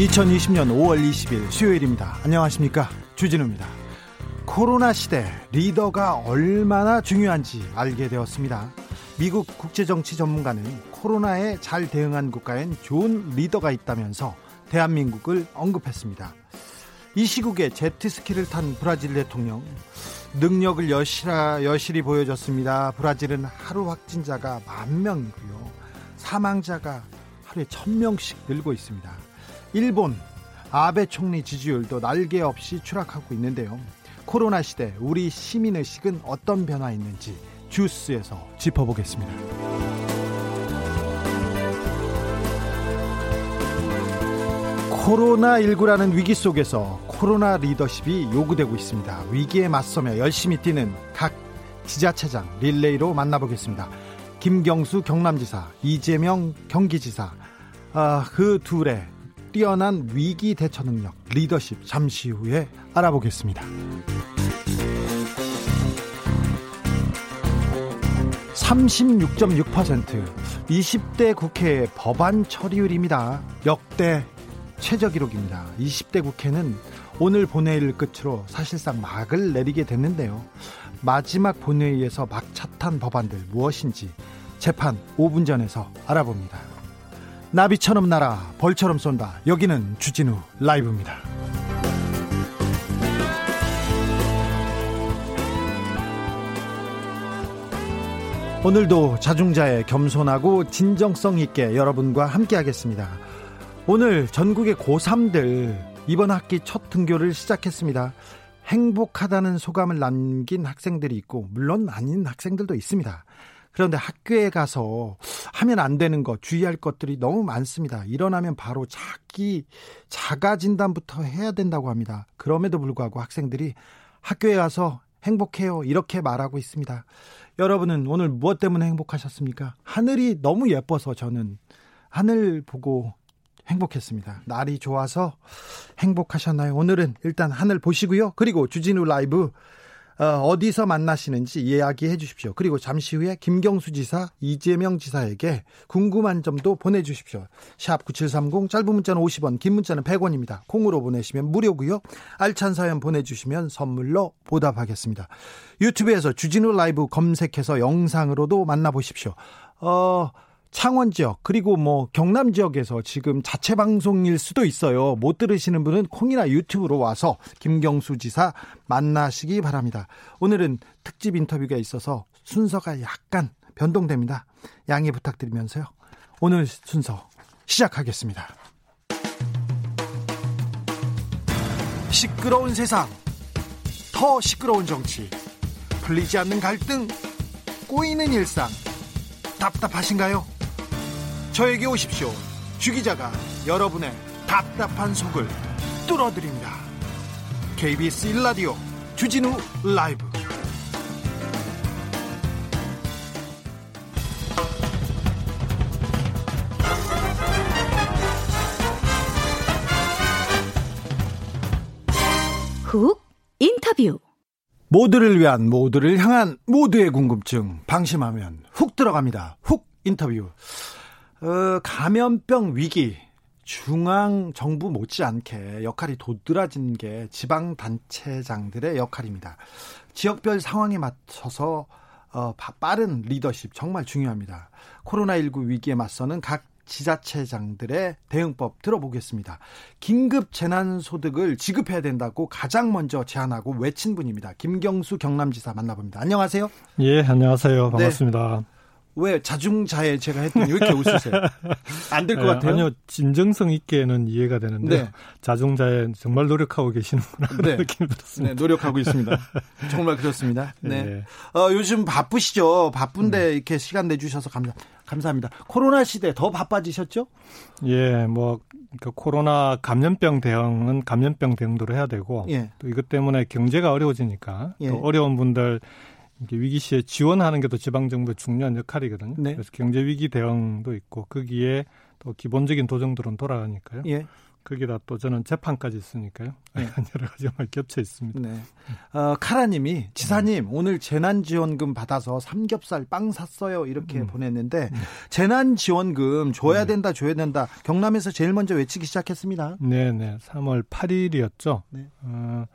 2020년 5월 20일 수요일입니다. 안녕하십니까. 주진우입니다. 코로나 시대 리더가 얼마나 중요한지 알게 되었습니다. 미국 국제정치 전문가는 코로나에 잘 대응한 국가엔 좋은 리더가 있다면서 대한민국을 언급했습니다. 이 시국에 제트스키를 탄 브라질 대통령 능력을 여실하, 여실히 보여줬습니다. 브라질은 하루 확진자가 만 명이고요. 사망자가 하루에 천 명씩 늘고 있습니다. 일본 아베 총리 지지율도 날개 없이 추락하고 있는데요. 코로나 시대 우리 시민의식은 어떤 변화 있는지 주스에서 짚어보겠습니다. 코로나19라는 위기 속에서 코로나 리더십이 요구되고 있습니다. 위기에 맞서며 열심히 뛰는 각 지자체장 릴레이로 만나보겠습니다. 김경수 경남지사, 이재명 경기지사, 아, 그 둘의 뛰어난 위기 대처 능력, 리더십 잠시 후에 알아보겠습니다. 36.6% 20대 국회 법안 처리율입니다. 역대 최저 기록입니다. 20대 국회는 오늘 본회의를 끝으로 사실상 막을 내리게 됐는데요. 마지막 본회의에서 막 차탄 법안들 무엇인지 재판 5분 전에서 알아봅니다. 나비처럼 날아 벌처럼 쏜다. 여기는 주진우 라이브입니다. 오늘도 자중자의 겸손하고 진정성 있게 여러분과 함께 하겠습니다. 오늘 전국의 고3들 이번 학기 첫 등교를 시작했습니다. 행복하다는 소감을 남긴 학생들이 있고 물론 아닌 학생들도 있습니다. 그런데 학교에 가서 하면 안 되는 것, 주의할 것들이 너무 많습니다. 일어나면 바로 자기 자가 진단부터 해야 된다고 합니다. 그럼에도 불구하고 학생들이 학교에 가서 행복해요. 이렇게 말하고 있습니다. 여러분은 오늘 무엇 때문에 행복하셨습니까? 하늘이 너무 예뻐서 저는 하늘 보고 행복했습니다. 날이 좋아서 행복하셨나요? 오늘은 일단 하늘 보시고요. 그리고 주진우 라이브 어, 디서 만나시는지 이야기해 주십시오. 그리고 잠시 후에 김경수 지사, 이재명 지사에게 궁금한 점도 보내주십시오. 샵 9730 짧은 문자는 50원, 긴 문자는 100원입니다. 콩으로 보내시면 무료고요. 알찬 사연 보내주시면 선물로 보답하겠습니다. 유튜브에서 주진우 라이브 검색해서 영상으로도 만나보십시오. 어... 창원 지역 그리고 뭐 경남 지역에서 지금 자체 방송일 수도 있어요. 못 들으시는 분은 콩이나 유튜브로 와서 김경수 지사 만나시기 바랍니다. 오늘은 특집 인터뷰가 있어서 순서가 약간 변동됩니다. 양해 부탁드리면서요. 오늘 순서 시작하겠습니다. 시끄러운 세상, 더 시끄러운 정치, 풀리지 않는 갈등, 꼬이는 일상, 답답하신가요? 저에게 오십시오. 주 기자가 여러분의 답답한 속을 뚫어드립니다. KBS 1라디오 주진우 라이브 훅 인터뷰 모두를 위한 모두를 향한 모두의 궁금증 방심하면 훅 들어갑니다. 훅 인터뷰 어, 감염병 위기 중앙 정부 못지않게 역할이 도드라진 게 지방 단체장들의 역할입니다. 지역별 상황에 맞춰서 어, 빠른 리더십 정말 중요합니다. 코로나19 위기에 맞서는 각 지자체장들의 대응법 들어보겠습니다. 긴급 재난소득을 지급해야 된다고 가장 먼저 제안하고 외친 분입니다. 김경수 경남지사 만나봅니다. 안녕하세요. 예, 안녕하세요. 반갑습니다. 네. 왜 자중자애 제가 했더니 왜 이렇게 웃으세요? 안 될 것 같아요. 아니요, 진정성 있게는 이해가 되는데 네. 자중자애 정말 노력하고 계시는구나 네. 느낌이 들었습니다. 네, 노력하고 있습니다. 정말 그렇습니다. 네. 네. 어, 요즘 바쁘시죠? 바쁜데 네. 이렇게 시간 내주셔서 감사, 감사합니다. 코로나 시대 더 바빠지셨죠? 예, 뭐 그러니까 코로나 감염병 대응은 감염병 대응도 해야 되고 예. 또 이것 때문에 경제가 어려워지니까 예. 또 어려운 분들 위기 시에 지원하는 게 또 지방 정부의 중요한 역할이거든요. 네. 그래서 경제 위기 대응도 있고 거기에 또 기본적인 도정들은 돌아가니까요. 예. 거기다 또 저는 재판까지 있으니까요. 네. 여러 가지가 겹쳐 있습니다. 네. 어, 카라님이 지사님 음. 오늘 재난지원금 받아서 삼겹살 빵 샀어요 이렇게 음. 보냈는데 음. 재난지원금 줘야 네. 된다 줘야 된다 경남에서 제일 먼저 외치기 시작했습니다. 네네 3월 8일이었죠. 네. 어,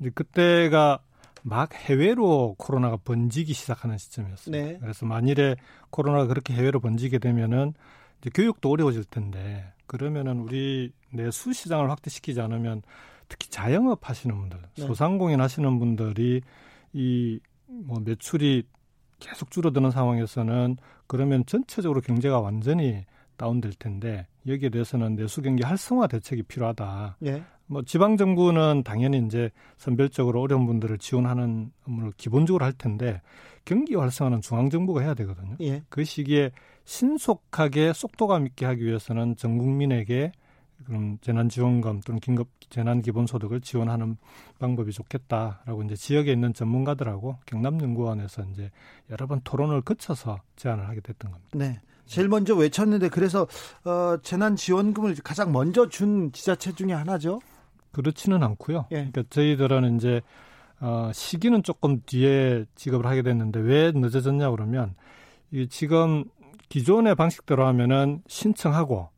이제 그때가 막 해외로 코로나가 번지기 시작하는 시점이었어요. 네. 그래서 만일에 코로나가 그렇게 해외로 번지게 되면은 이제 교육도 어려워질 텐데 그러면은 우리 내수 시장을 확대시키지 않으면 특히 자영업 하시는 분들, 네. 소상공인 하시는 분들이 이 뭐 매출이 계속 줄어드는 상황에서는 그러면 전체적으로 경제가 완전히 다운될 텐데 여기에 대해서는 내수 경기 활성화 대책이 필요하다. 예. 뭐 지방 정부는 당연히 이제 선별적으로 어려운 분들을 지원하는 업무를 기본적으로 할 텐데 경기 활성화는 중앙 정부가 해야 되거든요. 예. 그 시기에 신속하게 속도감 있게 하기 위해서는 전 국민에게 그럼 재난지원금 또는 긴급 재난기본소득을 지원하는 방법이 좋겠다라고 이제 지역에 있는 전문가들하고 경남연구원에서 이제 여러 번 토론을 거쳐서 제안을 하게 됐던 겁니다. 네. 제일 먼저 외쳤는데 그래서 어, 재난 지원금을 가장 먼저 준 지자체 중에 하나죠. 그렇지는 않고요. 예. 그러니까 저희들은 이제 어, 시기는 조금 뒤에 지급을 하게 됐는데 왜 늦어졌냐 그러면 이 지금 기존의 방식대로 하면은 신청하고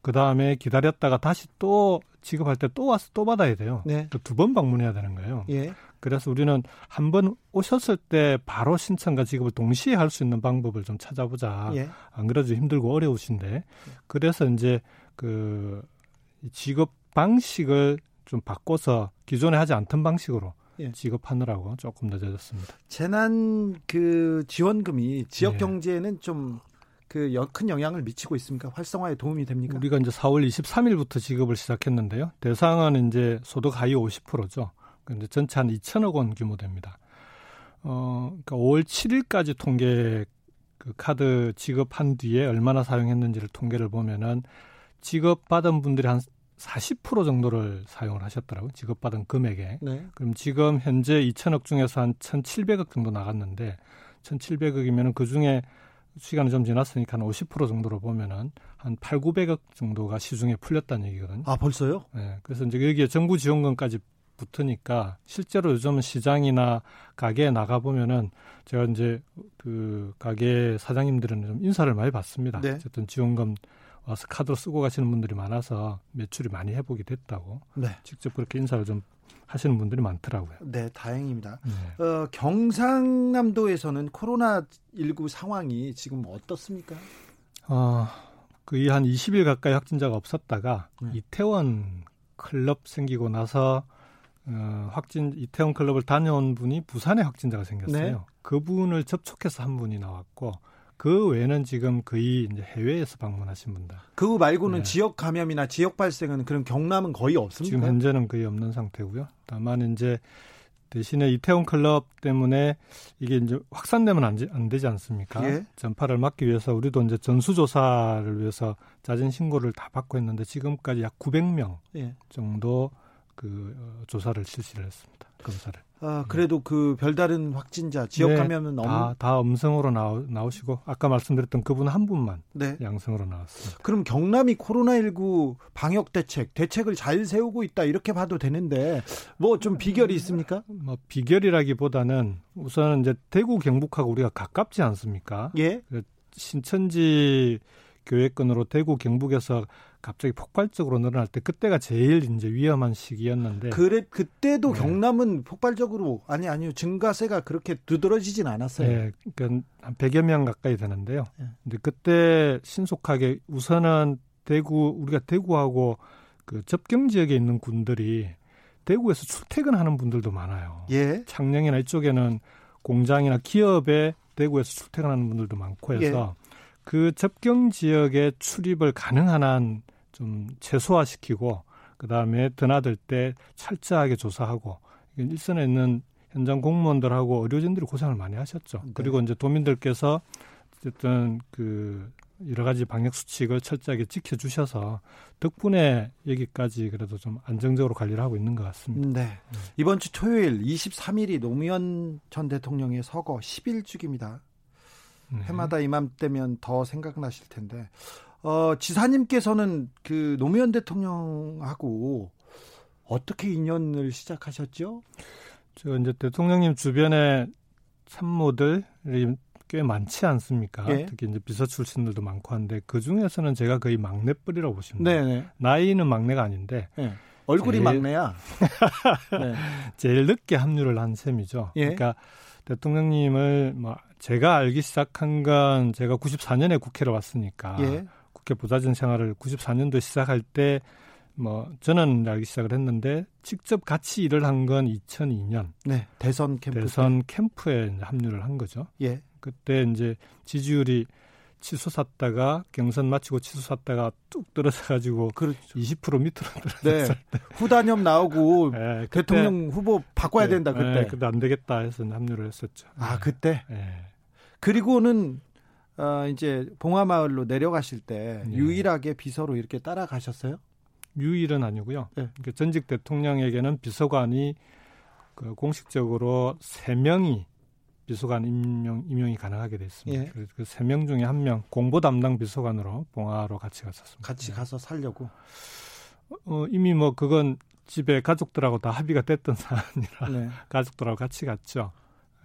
그 다음에 기다렸다가 다시 또 지급할 때 또 와서 또 받아야 돼요. 네. 두 번 방문해야 되는 거예요. 예. 그래서 우리는 한 번 오셨을 때 바로 신청과 지급을 동시에 할 수 있는 방법을 좀 찾아보자. 예. 안 그래도 힘들고 어려우신데 그래서 이제 그 지급 방식을 좀 바꿔서 기존에 하지 않던 방식으로 예. 지급하느라고 조금 늦어졌습니다. 재난 그 지원금이 지역 예. 경제에는 좀 그큰 영향을 미치고 있습니까? 활성화에 도움이 됩니까? 우리가 이제 4월 23일부터 지급을 시작했는데요. 대상은 이제 소득 하위 50%죠. 근데 전체 한 2천억 원 규모 됩니다. 어, 그러니까 5월 7일까지 통계 그 카드 지급한 뒤에 얼마나 사용했는지를 통계를 보면은 지급받은 분들이 한 40% 정도를 사용을 하셨더라고요. 지급받은 금액에. 네. 그럼 지금 현재 2천억 중에서 한 1,700억 정도 나갔는데 1,700억이면은 그 중에 시간이 좀 지났으니까 한 50% 정도로 보면은 한 8, 900억 정도가 시중에 풀렸다는 얘기거든요. 아, 벌써요? 네. 그래서 이제 여기에 정부 지원금까지 붙으니까 실제로 요즘 시장이나 가게에 나가 보면은 제가 이제 그 가게 사장님들은 좀 인사를 많이 받습니다. 네. 어쨌든 지원금 와서 카드로 쓰고 가시는 분들이 많아서 매출이 많이 회복이 됐다고 네. 직접 그렇게 인사를 좀 하시는 분들이 많더라고요. 네, 다행입니다. 네. 어, 경상남도에서는 코로나 19 상황이 지금 어떻습니까? 어, 거의 한 20일 가까이 확진자가 없었다가 네. 이태원 클럽 생기고 나서 어, 확진 이태원 클럽을 다녀온 분이 부산에 확진자가 생겼어요. 네. 그분을 접촉해서 한 분이 나왔고 그 외에는 지금 거의 이제 해외에서 방문하신 분들. 그 말고는 네. 지역 감염이나 지역 발생은 그런 경남은 거의 없습니다. 지금 현재는 거의 없는 상태고요. 다만 이제 대신에 이태원 클럽 때문에 이게 이제 확산되면 안, 안 되지 않습니까? 예. 전파를 막기 위해서 우리도 이제 전수조사를 위해서 자진 신고를 다 받고 있는데 지금까지 약 900명 예. 정도 그 어, 조사를 실시를 했습니다. 검사를. 아, 그래도 그 별다른 확진자 지역 네, 감염은 없... 다, 다 음성으로 나오, 나오시고 아까 말씀드렸던 그분 한 분만 네. 양성으로 나왔습니다. 그럼 경남이 코로나19 방역 대책 대책을 잘 세우고 있다 이렇게 봐도 되는데 뭐 좀 비결이 있습니까? 뭐 비결이라기보다는 우선은 이제 대구 경북하고 우리가 가깝지 않습니까? 예. 그 신천지 교회권으로 대구 경북에서 갑자기 폭발적으로 늘어날 때 그때가 제일 이제 위험한 시기였는데 그래 그때도 네. 경남은 폭발적으로 아니 아니요 증가세가 그렇게 두드러지진 않았어요. 네, 그러니까 한 100여 명 가까이 되는데요. 네. 근데 그때 신속하게 우선은 대구 우리가 대구하고 그 접경 지역에 있는 군들이 대구에서 출퇴근하는 분들도 많아요. 예. 창녕이나 이쪽에는 공장이나 기업에 대구에서 출퇴근하는 분들도 많고 해서 예. 그 접경 지역에 출입을 가능한 한 좀 최소화시키고 그 다음에 드나들 때 철저하게 조사하고 일선에 있는 현장 공무원들하고 의료진들이 고생을 많이 하셨죠. 네. 그리고 이제 도민들께서 어쨌든 그 여러 가지 방역 수칙을 철저하게 지켜주셔서 덕분에 여기까지 그래도 좀 안정적으로 관리를 하고 있는 것 같습니다. 네. 네. 이번 주 토요일 23일이 노무현 전 대통령의 서거 10일 주기입니다. 네. 해마다 이맘때면 더 생각나실 텐데 어, 지사님께서는 그 노무현 대통령하고 어떻게 인연을 시작하셨죠? 저 이제 대통령님 주변에 참모들이 꽤 많지 않습니까? 예. 특히 이제 비서 출신들도 많고 한데 그 중에서는 제가 거의 막내뻘이라고 보시면. 네네. 나이는 막내가 아닌데 예. 얼굴이 제일, 막내야. 네. 제일 늦게 합류를 한 셈이죠. 예. 그러니까 대통령님을 뭐 제가 알기 시작한 건 제가 94년에 국회를 왔으니까 예. 국회 부자진 생활을 94년도 시작할 때 뭐 저는 알기 시작을 했는데 직접 같이 일을 한 건 2002년 네, 대선 캠프 대선 캠프에 합류를 한 거죠. 예. 그때 이제 지지율이 치솟았다가 경선 마치고 치솟았다가 뚝 떨어져가지고 그렇죠. 20% 밑으로 떨어졌을 네. 때 후단협 나오고 네, 대통령 후보 바꿔야 네, 된다 그때. 네, 근데 안 되겠다 해서 합류를 했었죠. 아 그때. 네. 그리고는 어, 이제 봉화마을로 내려가실 때 네. 유일하게 비서로 이렇게 따라가셨어요? 유일은 아니고요. 네. 그러니까 전직 대통령에게는 비서관이 그 공식적으로 세 명이 비서관 임명 임명이 가능하게 됐습니다. 예. 그래서 그세명 중에 한 명 공보 담당 비서관으로 봉화로 같이 갔었습니다. 같이 네. 가서 살려고. 어, 이미 뭐 그건 집에 가족들하고 다 합의가 됐던 사안이라 네. 가족들하고 같이 갔죠.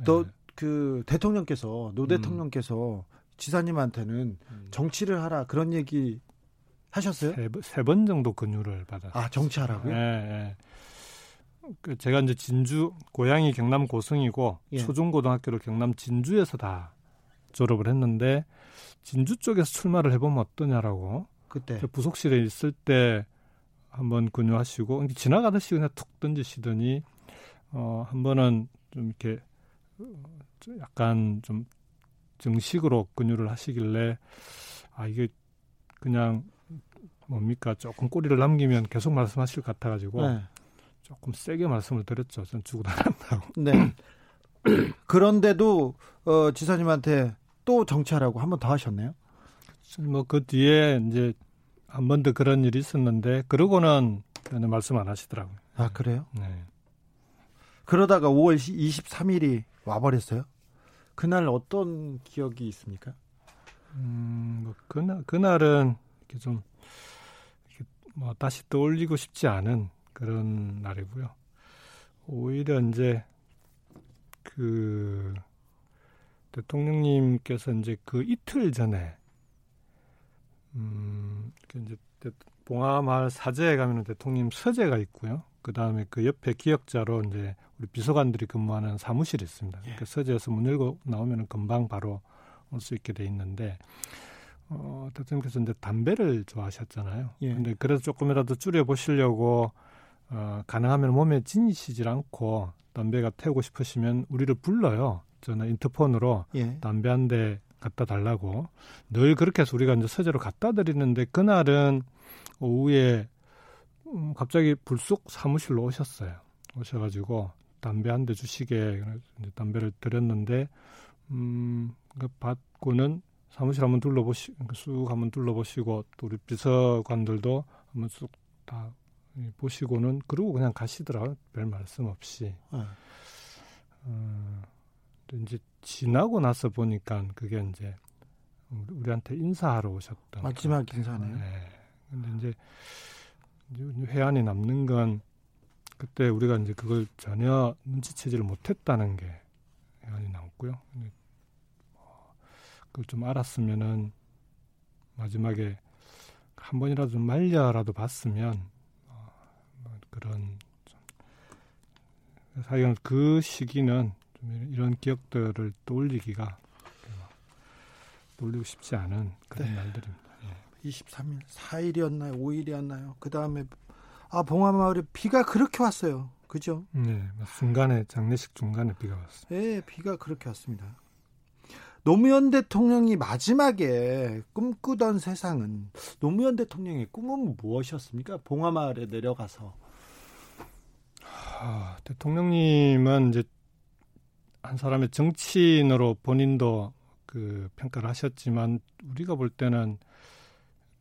또그 네. 대통령께서 노 음. 대통령께서 음. 지사님한테는 음. 정치를 하라 그런 얘기 하셨어요? 세번 정도 권유를 받았어요. 아 정치하라고요? 네. 네. 그 제가 이제 진주 고향이 경남 고성이고 예. 초중고등학교를 경남 진주에서 다 졸업을 했는데 진주 쪽에서 출마를 해보면 어떠냐라고 그때 부속실에 있을 때 한번 권유하시고 지나가듯이 그냥 툭 던지시더니 어, 한 번은 좀 이렇게 어, 약간 좀 정식으로 권유를 하시길래 아 이게 그냥 뭡니까 조금 꼬리를 남기면 계속 말씀하실 것 같아가지고 네. 조금 세게 말씀을 드렸죠. 전 죽고 다닌다고. 네. 그런데도 어, 지사님한테 또 정치하라고 한 번 더 하셨네요. 뭐 그 뒤에 이제 한 번 더 그런 일이 있었는데 그러고는 말씀 안 하시더라고요. 아 그래요? 네. 그러다가 5월 23일이 와버렸어요. 그날 어떤 기억이 있습니까? 음, 뭐 그날 그날은 이렇게 좀 이렇게 뭐 다시 떠올리고 싶지 않은 그런 날이고요. 오히려 이제 그 대통령님께서 이제 그 이틀 전에 음 이제 봉화마을 사제에 가면은 대통령 서재가 있고요. 그 다음에 그 옆에 기억자로 이제 우리 비서관들이 근무하는 사무실이 있습니다. 예. 그 서재에서 문 열고 나오면은 금방 바로 올 수 있게 돼 있는데 어, 대통령께서 이제 담배를 좋아하셨잖아요. 예. 근데 그래서 조금이라도 줄여 보시려고 어, 가능하면 몸에 지니시질 않고 담배가 태우고 싶으시면 우리를 불러요. 저는 인터폰으로 예. 담배 한 대 갖다 달라고 늘 그렇게 해서 우리가 이제 서재로 갖다 드리는데 그날은 오후에 음, 갑자기 불쑥 사무실로 오셨어요. 오셔가지고 담배 한 대 주시게 담배를 드렸는데 음, 그 받고는 사무실 한번 둘러보시 쑥 한번 둘러보시고 또 우리 비서관들도 한번 쑥 다 보시고는 그러고 그냥 가시더라고요. 별 말씀 없이. 네. 어, 이제 지나고 나서 보니까 그게 이제 우리한테 인사하러 오셨던 마지막 인사네요. 네. 근데 이제, 이제 회안이 남는 건 그때 우리가 이제 그걸 전혀 눈치채지를 못했다는 게 회안이 남고요. 그걸 좀 알았으면은 마지막에 한 번이라도 좀 말려라도 봤으면 그런 사실은 그 시기는 좀 이런 기억들을 떠올리기가 떠올리고 싶지 않은 그런 네. 날들입니다. 예. 23일, 4일이었나요? 5일이었나요? 그 다음에 아 봉화마을에 비가 그렇게 왔어요. 그죠? 네, 뭐 중간에 장례식 중간에 비가 왔어요. 네, 비가 그렇게 왔습니다. 노무현 대통령이 마지막에 꿈꾸던 세상은 노무현 대통령의 꿈은 무엇이었습니까? 봉하마을에 내려가서 아, 대통령님은 이제 한 사람의 정치인으로 본인도 그 평가를 하셨지만 우리가 볼 때는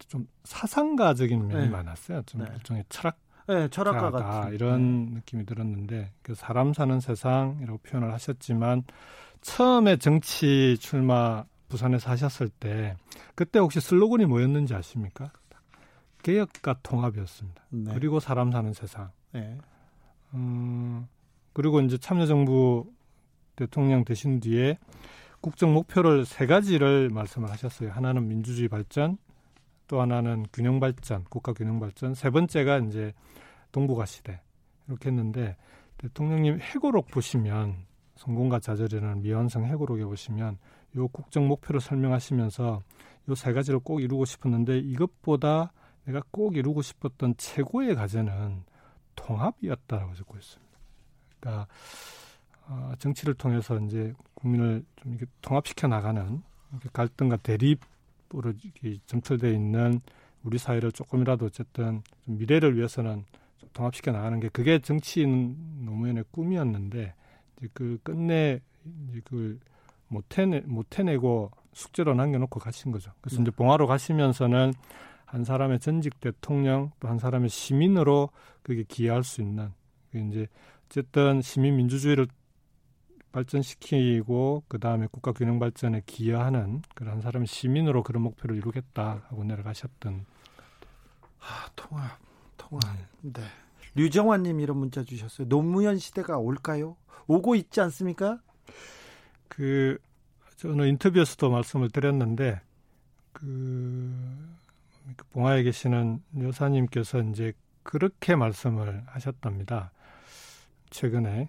좀 사상가적인 면이 네. 많았어요. 좀 네. 일종의 철학 네, 철학가 같은 이런 네. 느낌이 들었는데 그 사람 사는 세상이라고 표현을 하셨지만 처음에 정치 출마 부산에서 하셨을 때 그때 혹시 슬로건이 뭐였는지 아십니까? 개혁과 통합이었습니다. 네. 그리고 사람 사는 세상. 네. 음, 그리고 이제 참여정부 대통령 되신 뒤에 국정 목표를 세 가지를 말씀을 하셨어요. 하나는 민주주의 발전, 또 하나는 균형 발전, 국가 균형 발전, 세 번째가 이제 동북아 시대 이렇게 했는데 대통령님 해고록 보시면 성공과 좌절이라는 미완성 해고록에 보시면 요 국정 목표를 설명하시면서 요 세 가지를 꼭 이루고 싶었는데 이것보다 내가 꼭 이루고 싶었던 최고의 과제는 통합이었다라고 적고 있습니다. 그러니까 어, 정치를 통해서 이제 국민을 좀 이렇게 통합시켜 나가는 갈등과 대립으로 점철되어 있는 우리 사회를 조금이라도 어쨌든 미래를 위해서는 좀 통합시켜 나가는 게 그게 정치인 노무현의 꿈이었는데 이제 그 끝내 이제 그걸 못 해내 못 해내고 숙제로 남겨놓고 가신 거죠. 그래서 네. 이제 봉화로 가시면서는 한 사람의 전직 대통령 또 한 사람의 시민으로 그게 기여할 수 있는 그 이제 어쨌든 시민 민주주의를 발전시키고 그 다음에 국가 균형 발전에 기여하는 그런 사람의 시민으로 그런 목표를 이루겠다 하고 내려가셨던. 아 통합, 통합. 네. 네. 류정환님 이런 문자 주셨어요. 노무현 시대가 올까요? 오고 있지 않습니까? 그 저는 인터뷰에서도 말씀을 드렸는데 그, 그 봉화에 계시는 여사님께서 이제 그렇게 말씀을 하셨답니다. 최근에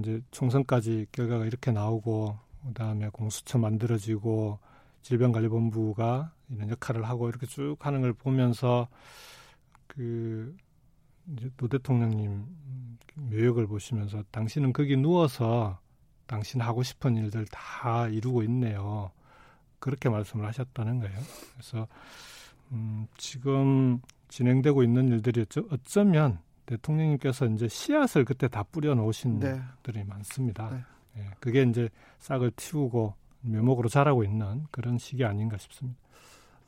이제 총선까지 결과가 이렇게 나오고 그다음에 공수처 만들어지고 질병관리본부가 이런 역할을 하고 이렇게 쭉 하는 걸 보면서 그 이제 노 대통령님 묘역을 보시면서 당신은 거기 누워서 당신 하고 싶은 일들 다 이루고 있네요. 그렇게 말씀을 하셨다는 거예요. 그래서 음, 지금 진행되고 있는 일들이 어쩌면 대통령님께서 이제 씨앗을 그때 다 뿌려 놓으신 네. 분들이 많습니다. 네. 예, 그게 이제 싹을 틔우고 묘목으로 자라고 있는 그런 시기 아닌가 싶습니다.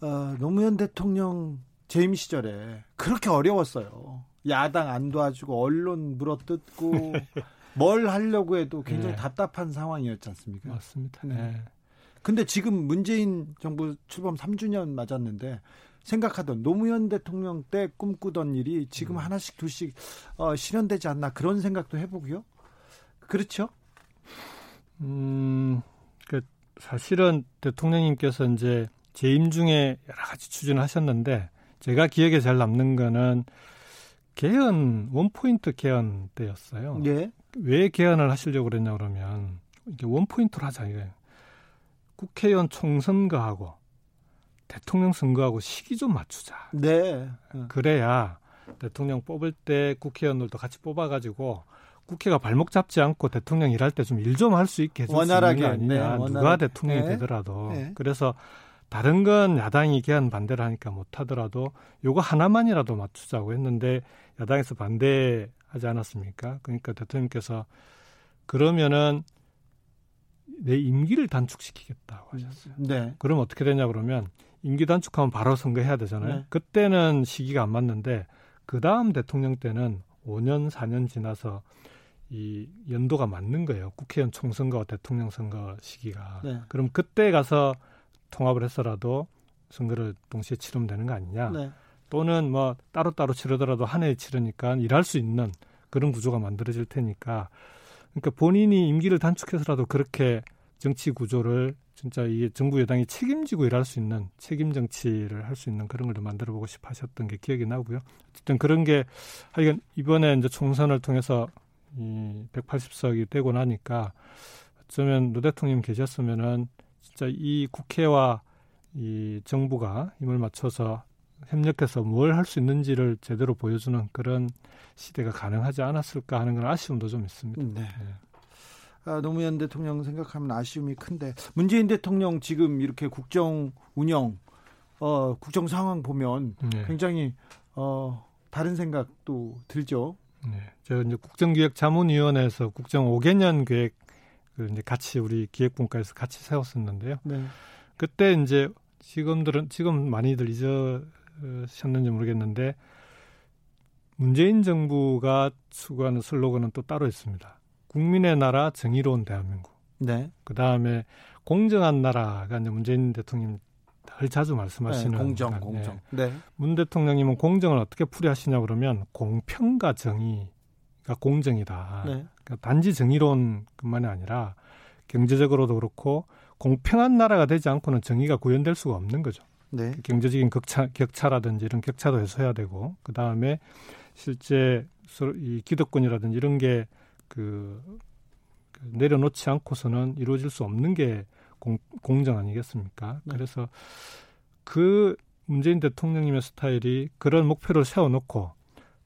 어, 노무현 대통령 재임 시절에 그렇게 어려웠어요. 야당 안 도와주고 언론 물어뜯고 뭘 하려고 해도 굉장히 네. 답답한 상황이었지 않습니까? 맞습니다. 네. 근데 지금 문재인 정부 출범 3주년 맞았는데 생각하던 노무현 대통령 때 꿈꾸던 일이 지금 음. 하나씩 둘씩 어, 실현되지 않나 그런 생각도 해보고요. 그렇죠? 음, 그 사실은 대통령님께서 이제 재임 중에 여러 가지 추진하셨는데 제가 기억에 잘 남는 거는 개헌 원포인트 개헌 때였어요. 예. 왜 개헌을 하시려고 그랬냐 그러면 이게 원포인트로 하자 이거예요. 국회의원 총선거하고 대통령 선거하고 시기 좀 맞추자. 네. 그래야 대통령 뽑을 때 국회의원들도 같이 뽑아가지고 국회가 발목 잡지 않고 대통령 일할 때 좀 일 좀 할 수 있게 해줄 원활하게, 수 있는 거 아니냐. 네, 누가 대통령이 네. 되더라도. 네. 그래서 다른 건 야당이 개헌 반대를 하니까 못하더라도 요거 하나만이라도 맞추자고 했는데 야당에서 반대하지 않았습니까? 그러니까 대통령께서 그러면은 내 임기를 단축시키겠다고 하셨어요. 네. 그럼 어떻게 되냐 그러면 임기 단축하면 바로 선거해야 되잖아요. 네. 그때는 시기가 안 맞는데 그 다음 대통령 때는 5년 4년 지나서 이 연도가 맞는 거예요. 국회의원 총선거와 대통령 선거 시기가. 네. 그럼 그때 가서 통합을 했어라도 선거를 동시에 치르면 되는 거 아니냐. 네. 또는 뭐 따로따로 치르더라도 한 해에 치르니까 일할 수 있는 그런 구조가 만들어질 테니까 그러니까 본인이 임기를 단축해서라도 그렇게 정치 구조를 진짜 이 정부 여당이 책임지고 일할 수 있는 책임 정치를 할 수 있는 그런 걸 좀 만들어 보고 싶어 하셨던 게 기억이 나고요. 어쨌든 그런 게 하여간 이번에 이제 총선을 통해서 이 180석이 되고 나니까 어쩌면 노 대통령 계셨으면은 진짜 이 국회와 이 정부가 힘을 맞춰서 협력해서 뭘 할 수 있는지를 제대로 보여주는 그런 시대가 가능하지 않았을까 하는 그런 아쉬움도 좀 있습니다. 네. 네. 아, 노무현 대통령 생각하면 아쉬움이 큰데 문재인 대통령 지금 이렇게 국정 운영, 어, 국정 상황 보면 네. 굉장히 어, 다른 생각도 들죠. 네, 제가 이제 국정기획자문위원회에서 국정 5개년 계획을 이제 같이 우리 기획분과에서 같이 세웠었는데요. 네. 그때 이제 지금들은 지금 많이들 잊으셨는지 모르겠는데 문재인 정부가 추구하는 슬로건은 또 따로 있습니다. 국민의 나라 정의로운 대한민국. 네. 그 다음에 공정한 나라가 이제 문재인 대통령 늘 자주 말씀하시는 네, 공정, 공정. 네. 문 대통령님은 공정을 어떻게 풀이하시냐 그러면 공평과 정의가 공정이다. 네. 그러니까 단지 정의로운것만이 아니라 경제적으로도 그렇고 공평한 나라가 되지 않고는 정의가 구현될 수가 없는 거죠. 네. 경제적인 격차, 격차라든지 이런 격차도 해소해야 되고 그 다음에 실제 이 기득권이라든지 이런 게 그그 내려놓지 않고서는 이루어질 수 없는 게 공, 공정 아니겠습니까? 네. 그래서 그 문재인 대통령님의 스타일이 그런 목표를 세워놓고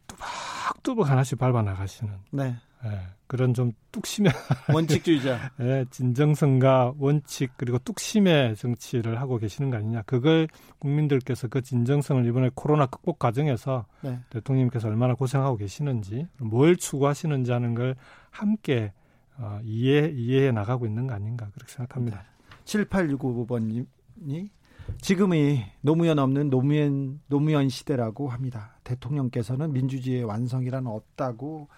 뚜벅뚜벅 하나씩 밟아 나가시는 네. 예, 그런 좀 뚝심의 원칙주의자, 예, 진정성과 원칙 그리고 뚝심의 정치를 하고 계시는 거 아니냐. 그걸 국민들께서 그 진정성을 이번에 코로나 극복 과정에서 네. 대통령님께서 얼마나 고생하고 계시는지, 뭘 추구하시는지 하는 걸 함께 어, 이해 이해해 나가고 있는 거 아닌가 그렇게 생각합니다. 네. 7865번님이 지금이 노무현 없는 노무현 노무현 시대라고 합니다. 대통령께서는 민주주의의 완성이란 없다고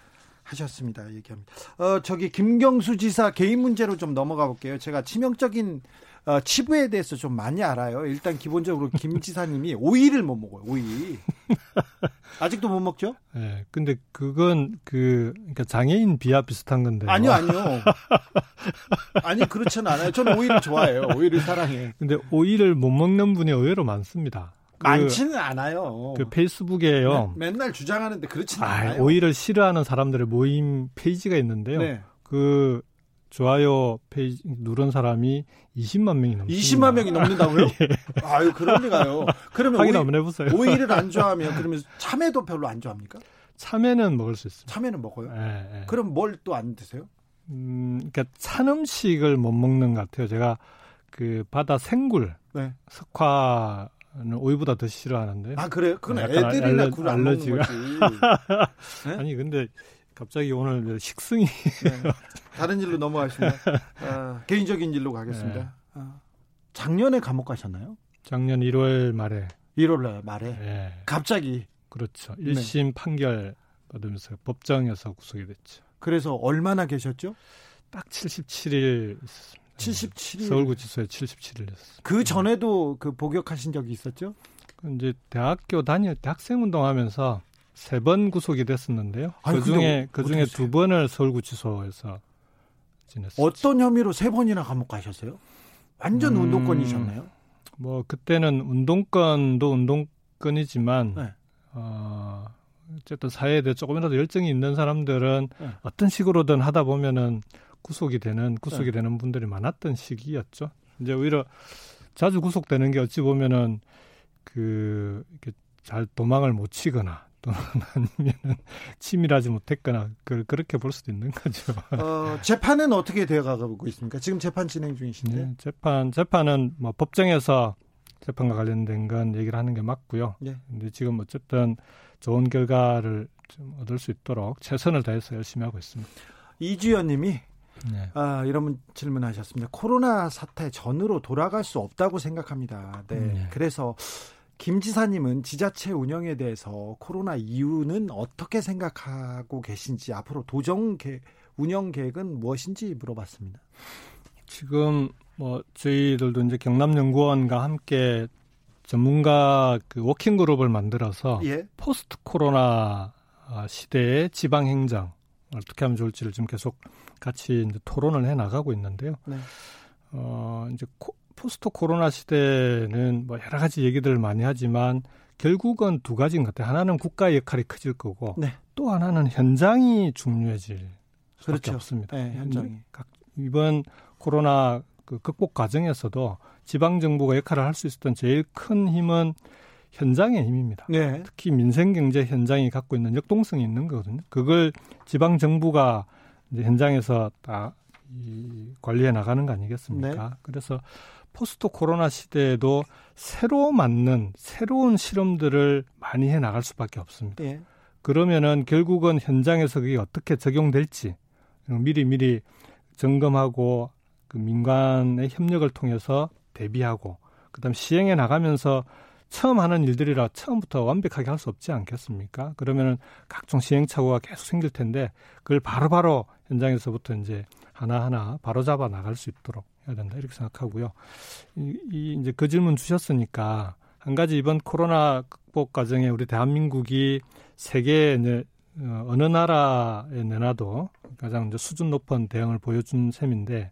하셨습니다. 얘기합니다. 어, 저기 김경수 지사 개인 문제로 좀 넘어가 볼게요. 제가 치명적인 어, 치부에 대해서 좀 많이 알아요. 일단 기본적으로 김 지사님이 오이를 못 먹어요. 오이. 아직도 못 먹죠? 네. 근데 그건 그 그러니까 장애인 비하 비슷한 건데. 아니요, 아니요. 아니 그렇지는 않아요. 저는 오이를 좋아해요. 오이를 사랑해. 근데 오이를 못 먹는 분이 의외로 많습니다. 그, 많지는 않아요. 그 페이스북에요. 매, 맨날 주장하는데 그렇지는 아, 않아요. 오이를 싫어하는 사람들의 모임 페이지가 있는데요. 네. 그 좋아요 페이지 누른 사람이 20만 명이 넘습니다. 20만 명이 넘는다고요? 예. 아유, 그럴 리가요. 그러면 확인 한번 해보세요. 오이를 안 좋아하면 그러면 참외도 별로 안 좋아합니까? 참외는 먹을 수 있습니다. 참외는 먹어요? 예, 예. 그럼 뭘 또 안 드세요? 음, 그러니까 찬 음식을 못 먹는 것 같아요. 제가 그 바다 생굴, 네. 석화는 오이보다 더 싫어하는데. 아 그래요? 그건 애들이나 굴안 먹는 거지. 네? 아니 근데 갑자기 오늘 식승이 네. 다른 일로 넘어가겠습니다. 아, 개인적인 일로 가겠습니다. 네. 아, 작년에 감옥 가셨나요? 작년 1월 말에. 1월 말에. 네. 갑자기. 그렇죠. 1심 네. 판결 받으면서 법정에서 구속이 됐죠. 그래서 얼마나 계셨죠? 딱 77일 있었습니다. 77일. 서울구치소에 77일 있었습니다. 그 전에도 그 복역하신 적이 있었죠? 이제 대학교 다닐 때 학생 운동 하면서 세 번 구속이 됐었는데요. 그 중에 그 중에 두 번을 서울구치소에서 지냈어요. 어떤 혐의로 세 번이나 감옥 가셨어요? 완전 음, 운동권이셨나요? 뭐 그때는 운동권도 운동권이지만 네. 어, 어쨌든 사회에 대해 조금이라도 열정이 있는 사람들은 네. 어떤 식으로든 하다 보면은 구속이 되는 구속이 네. 되는 분들이 많았던 시기였죠. 이제 오히려 자주 구속되는 게 어찌 보면은 그 이렇게 잘 도망을 못 치거나 또는 아니면은 치밀하지 못했거나 그, 그렇게 볼 수도 있는 거죠. 어, 재판은 어떻게 되어가고 있습니까? 지금 재판 진행 중이신데. 네, 재판 재판은 뭐 법정에서 재판과 관련된 건 얘기를 하는 게 맞고요. 네. 근데 지금 어쨌든 좋은 결과를 좀 얻을 수 있도록 최선을 다해서 열심히 하고 있습니다. 이주연님이 네. 아, 이런 질문하셨습니다. 코로나 사태 전으로 돌아갈 수 없다고 생각합니다. 네. 네. 그래서 김 지사님은 지자체 운영에 대해서 코로나 이후는 어떻게 생각하고 계신지 앞으로 도정 계, 운영 계획은 무엇인지 물어봤습니다. 지금 뭐 저희들도 이제 경남연구원과 함께 전문가 그 워킹 그룹을 만들어서 예? 포스트 코로나 시대의 지방 행정 어떻게 하면 좋을지를 지금 계속 같이 이제 토론을 해 나가고 있는데요. 네. 어 이제 코, 포스트 코로나 시대는 뭐 여러 가지 얘기들을 많이 하지만 결국은 두 가지인 것 같아요. 하나는 국가의 역할이 커질 거고 네. 또 하나는 현장이 중요해질 수밖에 그렇죠. 없습니다. 네, 현장이. 이번 코로나 그 극복 과정에서도 지방 정부가 역할을 할 수 있었던 제일 큰 힘은 현장의 힘입니다. 네. 특히 민생 경제 현장이 갖고 있는 역동성이 있는 거거든요. 그걸 지방 정부가 이제 현장에서 다 이 관리해 나가는 거 아니겠습니까? 네. 그래서 포스트 코로나 시대에도 새로 맞는 새로운 실험들을 많이 해 나갈 수밖에 없습니다. 예. 그러면은 결국은 현장에서 그게 어떻게 적용될지 미리 미리 점검하고 그 민간의 협력을 통해서 대비하고 그다음 시행해 나가면서 처음 하는 일들이라 처음부터 완벽하게 할 수 없지 않겠습니까? 그러면은 각종 시행착오가 계속 생길 텐데 그걸 바로바로 바로 현장에서부터 이제 하나하나 바로 잡아 나갈 수 있도록 해야 된다 이렇게 생각하고요. 이, 이 이제 그 질문 주셨으니까 한 가지 이번 코로나 극복 과정에 우리 대한민국이 세계 이제 어, 어느 나라에 내놔도 가장 이제 수준 높은 대응을 보여준 셈인데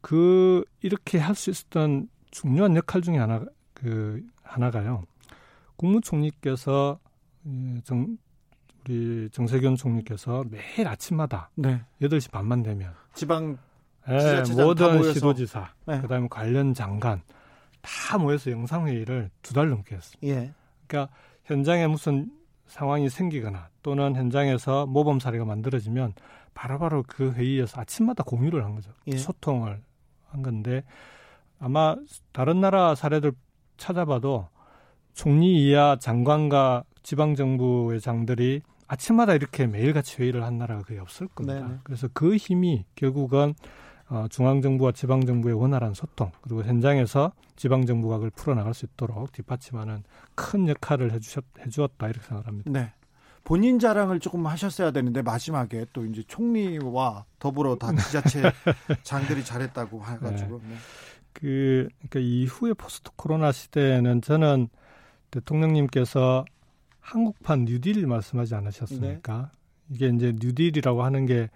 그 이렇게 할 수 있었던 중요한 역할 중에 하나 그 하나가요. 국무총리께서 정 우리 정세균 총리께서 매일 아침마다 네. 8시 반만 되면 지방 네, 모든 시도지사 네. 그다음에 관련 장관 다 모여서 영상 회의를 두 달 넘게 했습니다. 예. 그러니까 현장에 무슨 상황이 생기거나 또는 현장에서 모범 사례가 만들어지면 바로바로 그 회의에서 아침마다 공유를 한 거죠. 예. 소통을 한 건데 아마 다른 나라 사례들 찾아봐도 총리 이하 장관과 지방 정부의 장들이 아침마다 이렇게 매일같이 회의를 한 나라가 거의 없을 겁니다. 네네. 그래서 그 힘이 결국은 어, 중앙정부와 지방정부의 원활한 소통 그리고 현장에서 지방정부가 그걸 풀어나갈 수 있도록 뒷받침하는 큰 역할을 해주셨, 해주었다 이렇게 생각합니다. 네. 본인 자랑을 조금 하셨어야 되는데 마지막에 또 이제 총리와 더불어 다 지자체 장들이 잘했다고 해가지고. 네. 네. 그, 그러니까 이후에 포스트 코로나 시대에는 저는 대통령님께서 한국판 뉴딜 말씀하지 않으셨습니까? 네. 이게 이제 뉴딜이라고 하는 게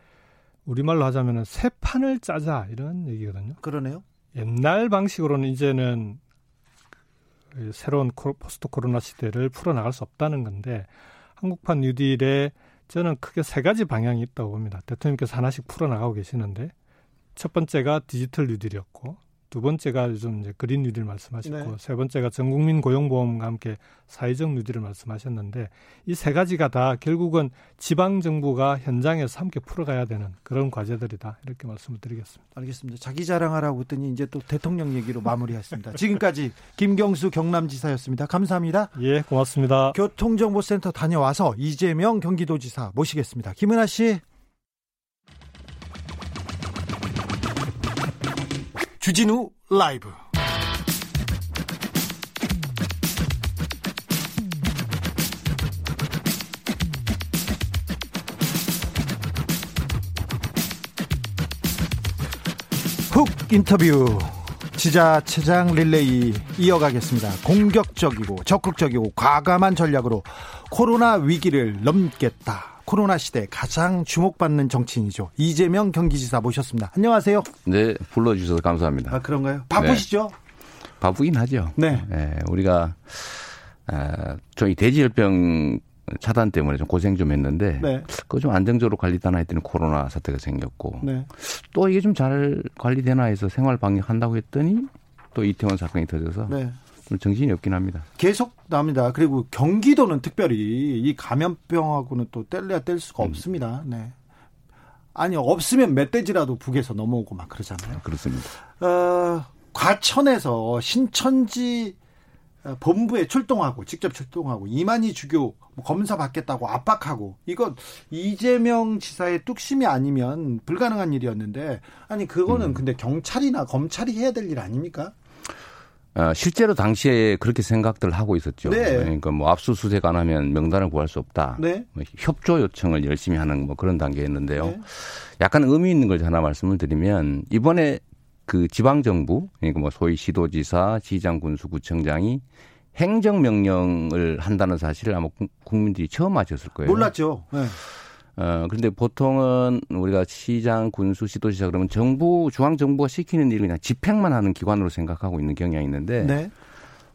우리말로 하자면은 새 판을 짜자 이런 얘기거든요. 그러네요. 옛날 방식으로는 이제는 그 새로운 포스트 코로나 시대를 풀어나갈 수 없다는 건데 한국판 뉴딜에 저는 크게 세 가지 방향이 있다고 봅니다. 대통령께서 하나씩 풀어나가고 계시는데 첫 번째가 디지털 뉴딜이었고 두 번째가 요즘 이제 그린 뉴딜 말씀하셨고 네. 세 번째가 전 국민 고용보험과 함께 사회적 뉴딜을 말씀하셨는데 이 세 가지가 다 결국은 지방 정부가 현장에서 함께 풀어가야 되는 그런 과제들이다 이렇게 말씀을 드리겠습니다. 알겠습니다. 자기 자랑하라고 했더니 이제 또 대통령 얘기로 마무리했습니다. 지금까지 김경수 경남지사였습니다. 감사합니다. 예, 고맙습니다. 교통정보센터 다녀와서 이재명 경기도지사 모시겠습니다. 김은아 씨. 주진우 라이브 훅 인터뷰 지자체장 릴레이 이어가겠습니다. 공격적이고 적극적이고 과감한 전략으로 코로나 위기를 넘겠다. 코로나 시대 가장 주목받는 정치인이죠. 이재명 경기지사 모셨습니다. 안녕하세요. 네, 불러주셔서 감사합니다. 아, 그런가요? 바쁘시죠? 네. 바쁘긴 하죠. 네. 네 우리가, 아, 저희 돼지열병 차단 때문에 좀 고생 좀 했는데, 네. 그거 좀 안정적으로 관리되나 했더니 코로나 사태가 생겼고, 네. 또 이게 좀 잘 관리되나 해서 생활 방역 한다고 했더니 또 이태원 사건이 터져서 네. 정신이 없긴 합니다. 계속 납니다. 그리고 경기도는 특별히 이 감염병하고는 또 뗄래야 뗄 수가 음. 없습니다. 네. 아니 없으면 멧돼지라도 북에서 넘어오고 막 그러잖아요. 아, 그렇습니다. 어, 과천에서 신천지 어, 본부에 출동하고 직접 출동하고 이만희 주교 뭐 검사 받겠다고 압박하고 이거 이재명 지사의 뚝심이 아니면 불가능한 일이었는데 아니 그거는 음. 근데 경찰이나 검찰이 해야 될 일 아닙니까? 어, 실제로 당시에 그렇게 생각들 하고 있었죠. 네. 그러니까 뭐 압수수색 안 하면 명단을 구할 수 없다. 네. 뭐 협조 요청을 열심히 하는 뭐 그런 단계였는데요. 네. 약간 의미 있는 걸 하나 말씀을 드리면 이번에 그 지방 정부 그러니까 뭐 소위 시도지사, 시장, 군수, 구청장이 행정명령을 한다는 사실을 아마 국민들이 처음 아셨을 거예요. 몰랐죠. 네. 어, 그런데 보통은 우리가 시장, 군수, 시도지사 그러면 정부, 중앙정부가 시키는 일을 그냥 집행만 하는 기관으로 생각하고 있는 경향이 있는데 네.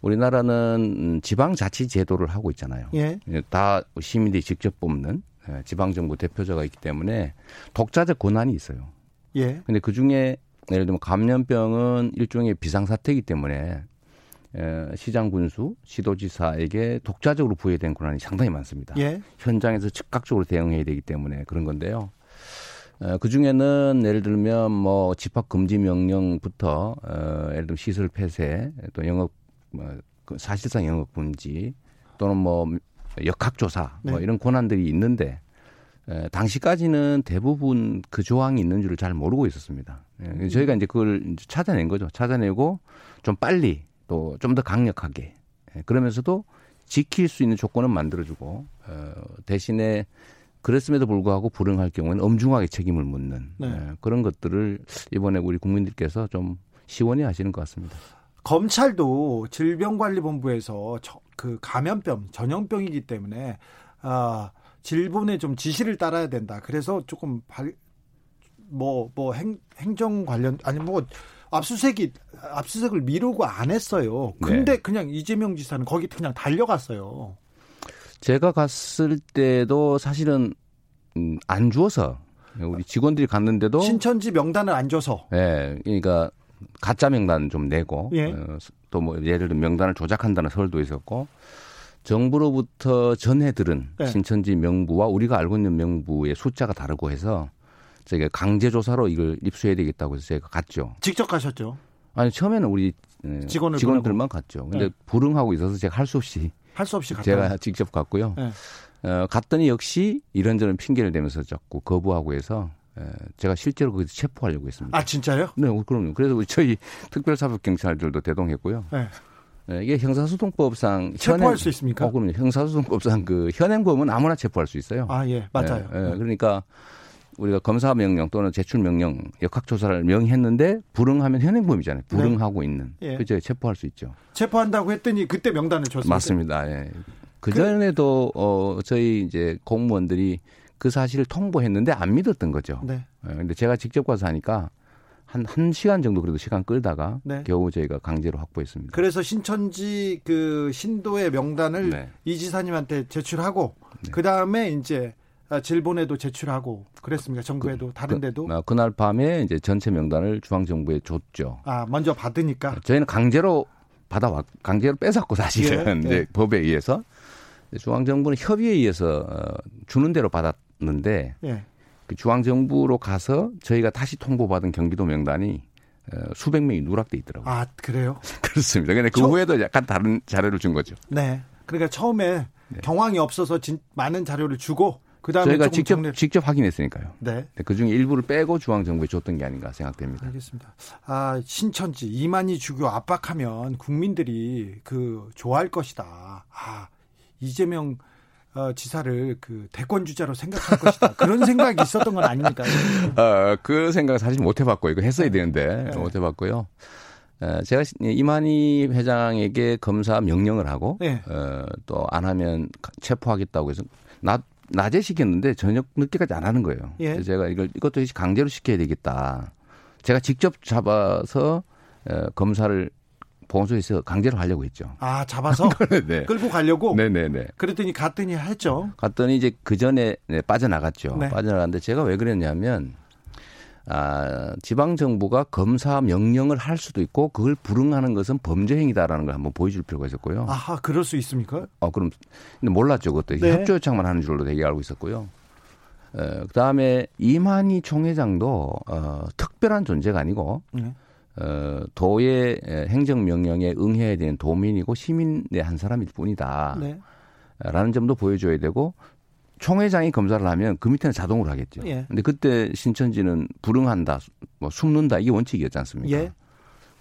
우리나라는 지방자치 제도를 하고 있잖아요. 예. 다 시민들이 직접 뽑는 예, 지방정부 대표자가 있기 때문에 독자적 권한이 있어요. 예. 근데 그 중에 예를 들면 감염병은 일종의 비상사태이기 때문에 시장 군수, 시도지사에게 독자적으로 부여된 권한이 상당히 많습니다. 예. 현장에서 즉각적으로 대응해야 되기 때문에 그런 건데요. 어, 그 중에는 예를 들면 뭐 집합 금지 명령부터 어, 예를 들면 시설 폐쇄 또 영업 뭐, 그 사실상 영업 금지 또는 뭐 역학조사 뭐 네. 뭐 이런 권한들이 있는데 에, 당시까지는 대부분 그 조항이 있는 줄을 잘 모르고 있었습니다. 예, 음. 저희가 이제 그걸 찾아낸 거죠. 찾아내고 좀 빨리 또 좀 더 강력하게 예, 그러면서도 지킬 수 있는 조건은 만들어주고 어, 대신에 그랬음에도 불구하고 불응할 경우에는 엄중하게 책임을 묻는 네. 예, 그런 것들을 이번에 우리 국민들께서 좀 시원히 하시는 것 같습니다. 검찰도 질병관리본부에서 저, 그 감염병 전염병이기 때문에 아 질본의 좀 지시를 따라야 된다. 그래서 조금 뭐뭐 뭐 행, 행정 관련 아니 뭐 압수수색이 압수수색을 미루고 안 했어요. 근데 네. 그냥 이재명 지사는 거기 그냥 달려갔어요. 제가 갔을 때도 사실은 음, 안 주어서 우리 직원들이 갔는데도 신천지 명단을 안 줘서. 예. 네, 그러니까 가짜 명단 좀 내고 예. 어, 또뭐 예를 들어 명단을 조작한다는 설도 있었고 정부로부터 전해 들은 네. 신천지 명부와 우리가 알고 있는 명부의 숫자가 다르고 해서 저희가 강제 조사로 이걸 입수해야 되겠다고 해서 제가 갔죠. 직접 가셨죠? 아니 처음에는 우리 예, 직원을 직원들만 갔죠. 근데 네. 불응하고 있어서 제가 할 수 없이 할 수 없이 갔다 제가 직접 갔고요. 네. 어, 갔더니 역시 이런저런 핑계를 대면서 자꾸 거부하고 해서 에, 예, 제가 실제로 거기서 체포하려고 했습니다. 아 진짜요? 네, 그럼요. 그래서 저희 특별사법 경찰들도 대동했고요. 네. 네, 이게 형사소송법상 체포할 현행, 수 있습니까? 어, 그럼요. 형사소송법상 그 현행범은 아무나 체포할 수 있어요. 아 예, 맞아요. 네, 네, 그러니까 우리가 검사 명령 또는 제출 명령, 역학 조사를 명했는데 불응하면 현행범이잖아요. 네. 불응하고 네. 있는. 예. 그죠? 체포할 수 있죠. 체포한다고 했더니 그때 명단을 줬습니다. 맞습니다. 예. 그 전에도 어 저희 이제 공무원들이 그 사실을 통보했는데 안 믿었던 거죠. 네. 예. 근데 제가 직접 가서 하니까 한, 한 시간 정도 그래도 시간 끌다가 네. 겨우 저희가 강제로 확보했습니다. 그래서 신천지 그 신도의 명단을 네. 이 지사님한테 제출하고 네. 그 다음에 이제 아, 질본에도 제출하고 그랬습니까? 정부에도 그, 다른 데도? 그, 아, 그날 밤에 이제 전체 명단을 중앙 정부에 줬죠. 아 먼저 받으니까 네, 저희는 강제로 받아왔 강제로 뺏었고 사실은 예, 이제 예. 법에 의해서 중앙 정부는 협의에 의해서 어, 주는 대로 받았는데 예. 그 중앙 정부로 가서 저희가 다시 통보받은 경기도 명단이 어, 수백 명이 누락돼 있더라고요. 아 그래요? 그렇습니다. 근데 그 저... 후에도 약간 다른 자료를 준 거죠. 네. 그러니까 처음에 네. 경황이 없어서 진, 많은 자료를 주고 저희가 직접 정리... 직접 확인했으니까요. 네. 그 중에 일부를 빼고 중앙 정부에 줬던 게 아닌가 생각됩니다. 알겠습니다. 아 신천지 이만희 주교 압박하면 국민들이 그 좋아할 것이다. 아 이재명 어, 지사를 그 대권 주자로 생각할 것이다. 그런 생각이 있었던 건 아닙니까? 어, 그 생각 사실 못 해봤고 이거 했어야 네. 되는데 네. 못 해봤고요. 어, 제가 이만희 회장에게 검사 명령을 하고 네. 어, 또 안 하면 체포하겠다고 해서 나 낮에 시켰는데 저녁 늦게까지 안 하는 거예요. 예. 그래서 제가 이걸 이것도 강제로 시켜야 되겠다. 제가 직접 잡아서 어, 검사를 보건소에서 강제로 하려고 했죠. 아 잡아서 네. 끌고 가려고. 네네네. 그랬더니 갔더니 했죠. 갔더니 이제 그 전에 네, 빠져나갔죠. 네. 빠져나갔는데 제가 왜 그랬냐면 아, 지방 정부가 검사 명령을 할 수도 있고 그걸 불응하는 것은 범죄 행위다라는 걸 한번 보여줄 필요가 있었고요. 아하, 그럴 수 있습니까? 어, 그럼 근데 몰랐죠. 그것도 네. 협조 요청만 하는 줄로 되게 알고 있었고요. 어, 그다음에 이만희 총회장도 어, 특별한 존재가 아니고 네. 어, 도의 행정 명령에 응해야 되는 도민이고 시민의 한 사람일 뿐이다. 네. 라는 점도 보여줘야 되고 총회장이 검사를 하면 그 밑에는 자동으로 하겠죠. 예. 근데 그때 신천지는 불응한다, 뭐 숨는다 이게 원칙이었지 않습니까? 예.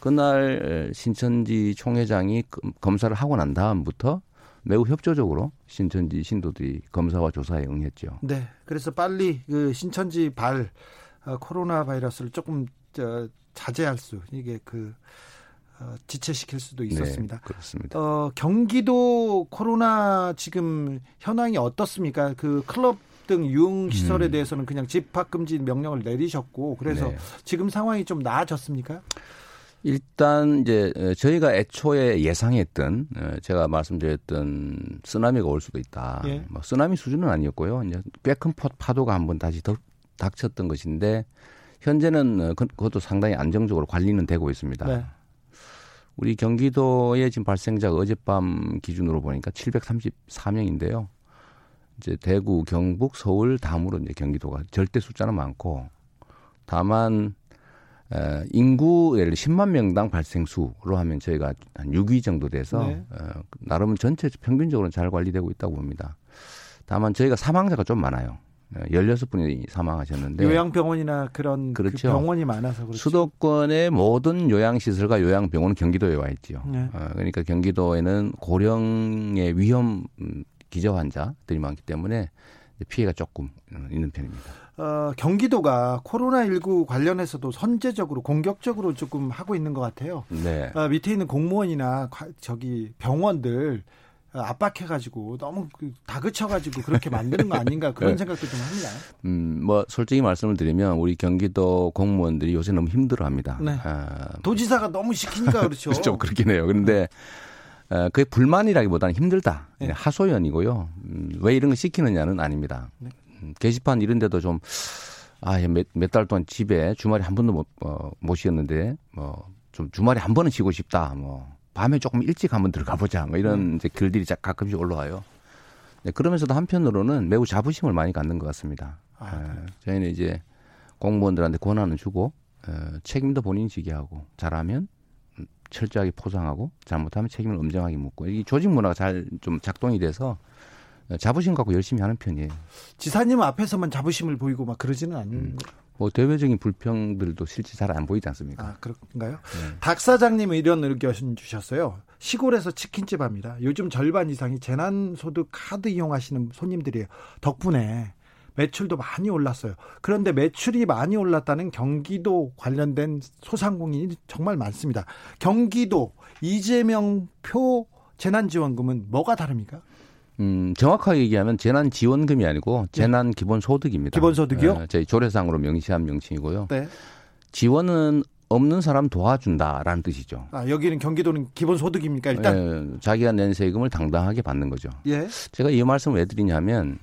그날 신천지 총회장이 검사를 하고 난 다음부터 매우 협조적으로 신천지 신도들이 검사와 조사에 응했죠. 네. 그래서 빨리 그 신천지 발 어, 코로나 바이러스를 조금 저, 자제할 수 이게 그 어, 지체시킬 수도 네, 있었습니다. 네, 그렇습니다. 어, 경기도 코로나 지금 현황이 어떻습니까? 그 클럽 등 유흥 시설에 음. 대해서는 그냥 집합 금지 명령을 내리셨고 그래서 네. 지금 상황이 좀 나아졌습니까? 일단 이제 저희가 애초에 예상했던 제가 말씀드렸던 쓰나미가 올 수도 있다. 예. 뭐 쓰나미 수준은 아니었고요. 이제 꽤 큰 파도가 한번 다시 더 닥쳤던 것인데 현재는 그, 그것도 상당히 안정적으로 관리는 되고 있습니다. 네. 우리 경기도의 지금 발생자가 어젯밤 기준으로 보니까 734명인데요. 이제 대구, 경북, 서울 다음으로 이제 경기도가 절대 숫자는 많고 다만 에, 인구 예를 10만 명당 발생 수로 하면 저희가 한 6위 정도 돼서 네. 어, 나름 전체 평균적으로 잘 관리되고 있다고 봅니다. 다만 저희가 사망자가 좀 많아요. 16분이 사망하셨는데 요양병원이나 그런 그 그렇죠. 그 병원이 많아서 그렇죠. 수도권의 모든 요양시설과 요양병원은 경기도에 와 있죠. 네. 어, 그러니까 경기도에는 고령의 위험 기저 환자들이 많기 때문에 피해가 조금 있는 편입니다. 어, 경기도가 코로나19 관련해서도 선제적으로 공격적으로 조금 하고 있는 것 같아요. 네. 어, 밑에 있는 공무원이나 저기 병원들 압박해가지고 너무 그 다그쳐가지고 그렇게 만드는 거 아닌가 그런 네. 생각도 좀 합니다. 음, 뭐 솔직히 말씀을 드리면 우리 경기도 공무원들이 요새 너무 힘들어합니다. 네. 아, 도지사가 너무 시키니까 그렇죠. 좀 그렇긴 해요. 그런데 어, 그게 불만이라기보다는 힘들다. 네. 하소연이고요. 음, 왜 이런 거 시키느냐는 아닙니다. 네. 음, 게시판 이런 데도 좀, 아, 몇, 몇달 동안 집에 주말에 한 번도 못, 어, 못 쉬었는데, 뭐, 좀 주말에 한 번은 쉬고 싶다. 뭐, 밤에 조금 일찍 한번 들어가 보자. 뭐 이런 음. 이제 글들이 가끔씩 올라와요. 네, 그러면서도 한편으로는 매우 자부심을 많이 갖는 것 같습니다. 아, 네. 저희는 이제 공무원들한테 권한을 주고, 어, 책임도 본인이 지게 하고, 잘하면 철저하게 포장하고 잘못하면 책임을 엄정하게 묻고 이 조직 문화가 잘 좀 작동이 돼서 자부심 갖고 열심히 하는 편이에요. 지사님 앞에서만 자부심을 보이고 막 그러지는 않는. 음. 뭐 대외적인 불평들도 실제 잘 안 보이지 않습니까? 아 그런가요? 네. 박 사장님은 이런 의견 주셨어요. 시골에서 치킨집 합니다. 요즘 절반 이상이 재난소득 카드 이용하시는 손님들이에요. 덕분에 매출도 많이 올랐어요. 그런데 매출이 많이 올랐다는 경기도 관련된 소상공인이 정말 많습니다. 경기도 이재명 표 재난지원금은 뭐가 다릅니까? 음, 정확하게 얘기하면 재난 지원금이 아니고 네. 재난 기본 소득입니다. 기본 소득이요? 네, 저희 조례상으로 명시한 명칭이고요. 네. 지원은 없는 사람 도와준다라는 뜻이죠. 아, 여기는 경기도는 기본 소득입니까, 일단? 네, 자기가 낸 세금을 당당하게 받는 거죠. 예. 제가 이 말씀을 왜 드리냐면,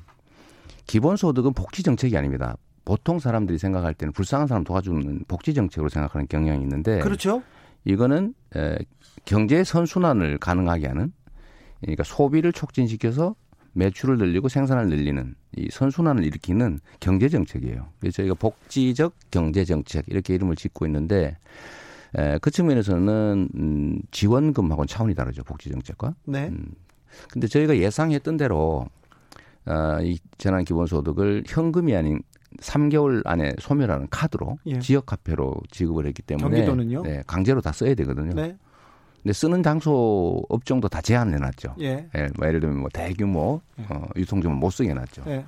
기본 소득은 복지 정책이 아닙니다. 보통 사람들이 생각할 때는 불쌍한 사람 도와주는 복지 정책으로 생각하는 경향이 있는데 그렇죠. 이거는 에, 경제 선순환을 가능하게 하는 그러니까 소비를 촉진시켜서 매출을 늘리고 생산을 늘리는 이 선순환을 일으키는 경제 정책이에요. 그래서 저희가 복지적 경제 정책 이렇게 이름을 짓고 있는데 에, 그 측면에서는 음, 지원금하고는 차원이 다르죠. 복지 정책과. 네. 음, 근데 저희가 예상했던 대로 어, 이 재난 기본소득을 현금이 아닌 3개월 안에 소멸하는 카드로 예. 지역 화폐로 지급을 했기 때문에 경기도는요? 네, 강제로 다 써야 되거든요. 네. 근데 쓰는 장소 업종도 다 제한을 해놨죠. 예. 예, 뭐 예를 들면 뭐 대규모 예. 어, 유통점은 못 쓰게 해놨죠. 예.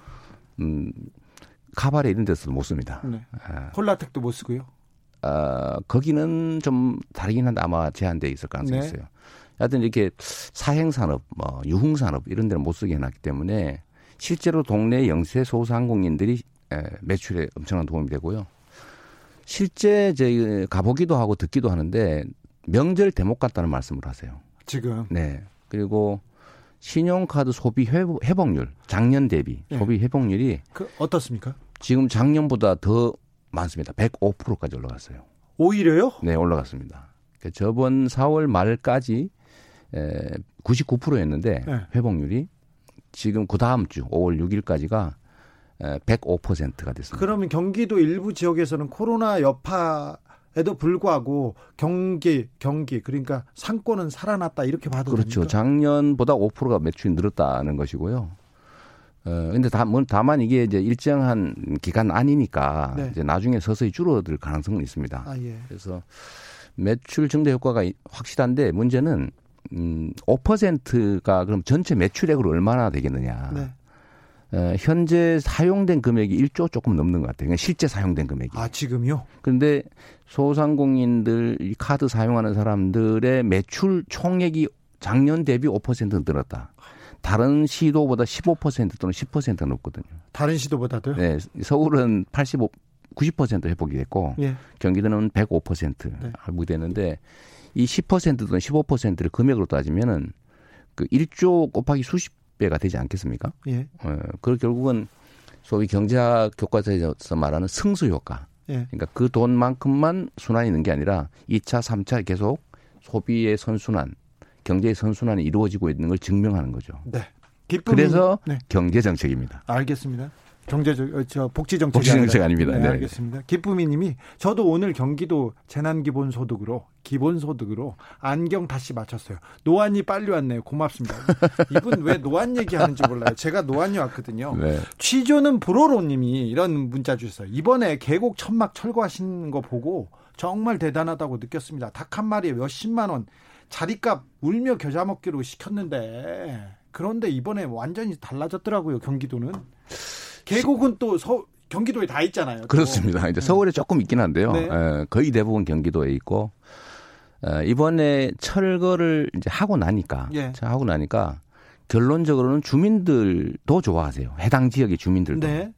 음, 카바레 이런 데서도 못 씁니다. 네. 아. 콜라텍도 못 쓰고요. 아, 거기는 좀 다르긴 한데 아마 제한돼 있을 가능성이 네. 있어요. 하여튼 이렇게 사행산업, 뭐 유흥산업 이런 데는 못 쓰게 해놨기 때문에 실제로 동네 영세 소상공인들이 매출에 엄청난 도움이 되고요. 실제 저희 가보기도 하고 듣기도 하는데 명절 대목 같다는 말씀을 하세요. 지금. 네. 그리고 신용카드 소비 회복 률 작년 대비 네. 소비 회복률이 그 어떻습니까? 지금 작년보다 더 많습니다. 105%까지 올라갔어요. 오히려요? 네, 올라갔습니다. 그러니까 저번 4월 말까지 99%였는데 네. 회복률이 지금 그 다음 주 5월 6일까지가 105%가 됐습니다. 그러면 경기도 일부 지역에서는 코로나 여파 에도 불구하고 경기 경기 그러니까 상권은 살아났다 이렇게 봐도 그렇죠. 됩니까? 작년보다 5%가 매출이 늘었다는 것이고요. 어 근데 다, 뭐, 다만 이게 이제 일정한 기간 아니니까 네. 이제 나중에 서서히 줄어들 가능성은 있습니다. 아, 예. 그래서 매출 증대 효과가 확실한데 문제는 음, 5%가 그럼 전체 매출액으로 얼마나 되겠느냐. 네. 어, 현재 사용된 금액이 1조 조금 넘는 것 같아요. 실제 사용된 금액이. 아, 지금요? 그런데 소상공인들, 이 카드 사용하는 사람들의 매출 총액이 작년 대비 5% 늘었다. 다른 시도보다 15% 또는 10% 높거든요. 다른 시도보다도요? 네. 서울은 85, 90% 회복이 됐고, 예. 경기도는 105% 네. 회복이 됐는데, 이 10% 또는 15%를 금액으로 따지면은 그 1조 곱하기 수십 배가 되지 않겠습니까? 예. 어, 그 결국은 소위 경제학 교과서에서 말하는 승수 효과. 예. 그러니까 그 돈만큼만 순환이 있는 게 아니라 2차, 3차 계속 소비의 선순환, 경제의 선순환이 이루어지고 있는 걸 증명하는 거죠. 네. 그래서 네. 경제 정책입니다. 알겠습니다. 경제적 어, 저 복지 정책 복지 정책 아닙니다. 네, 네. 알겠습니다. 기쁨이님이 저도 오늘 경기도 재난기본소득으로 기본소득으로 안경 다시 맞췄어요. 노안이 빨리 왔네요. 고맙습니다. 이분 왜 노안 얘기하는지 몰라요. 제가 노안이 왔거든요. 네. 취조는 불어로님이 이런 문자 주셨어요. 이번에 계곡 천막 철거하신 거 보고 정말 대단하다고 느꼈습니다. 닭 한 마리에 몇십만 원 자리값 울며 겨자 먹기로 시켰는데 그런데 이번에 완전히 달라졌더라고요. 경기도는. 계곡은 또 서, 경기도에 다 있잖아요. 또. 그렇습니다. 이제 네. 서울에 조금 있긴 한데요. 네. 에, 예, 거의 대부분 경기도에 있고 에, 어, 이번에 철거를 이제 하고 나니까 예. 하고 나니까 결론적으로는 주민들도 좋아하세요. 해당 지역의 주민들도. 네.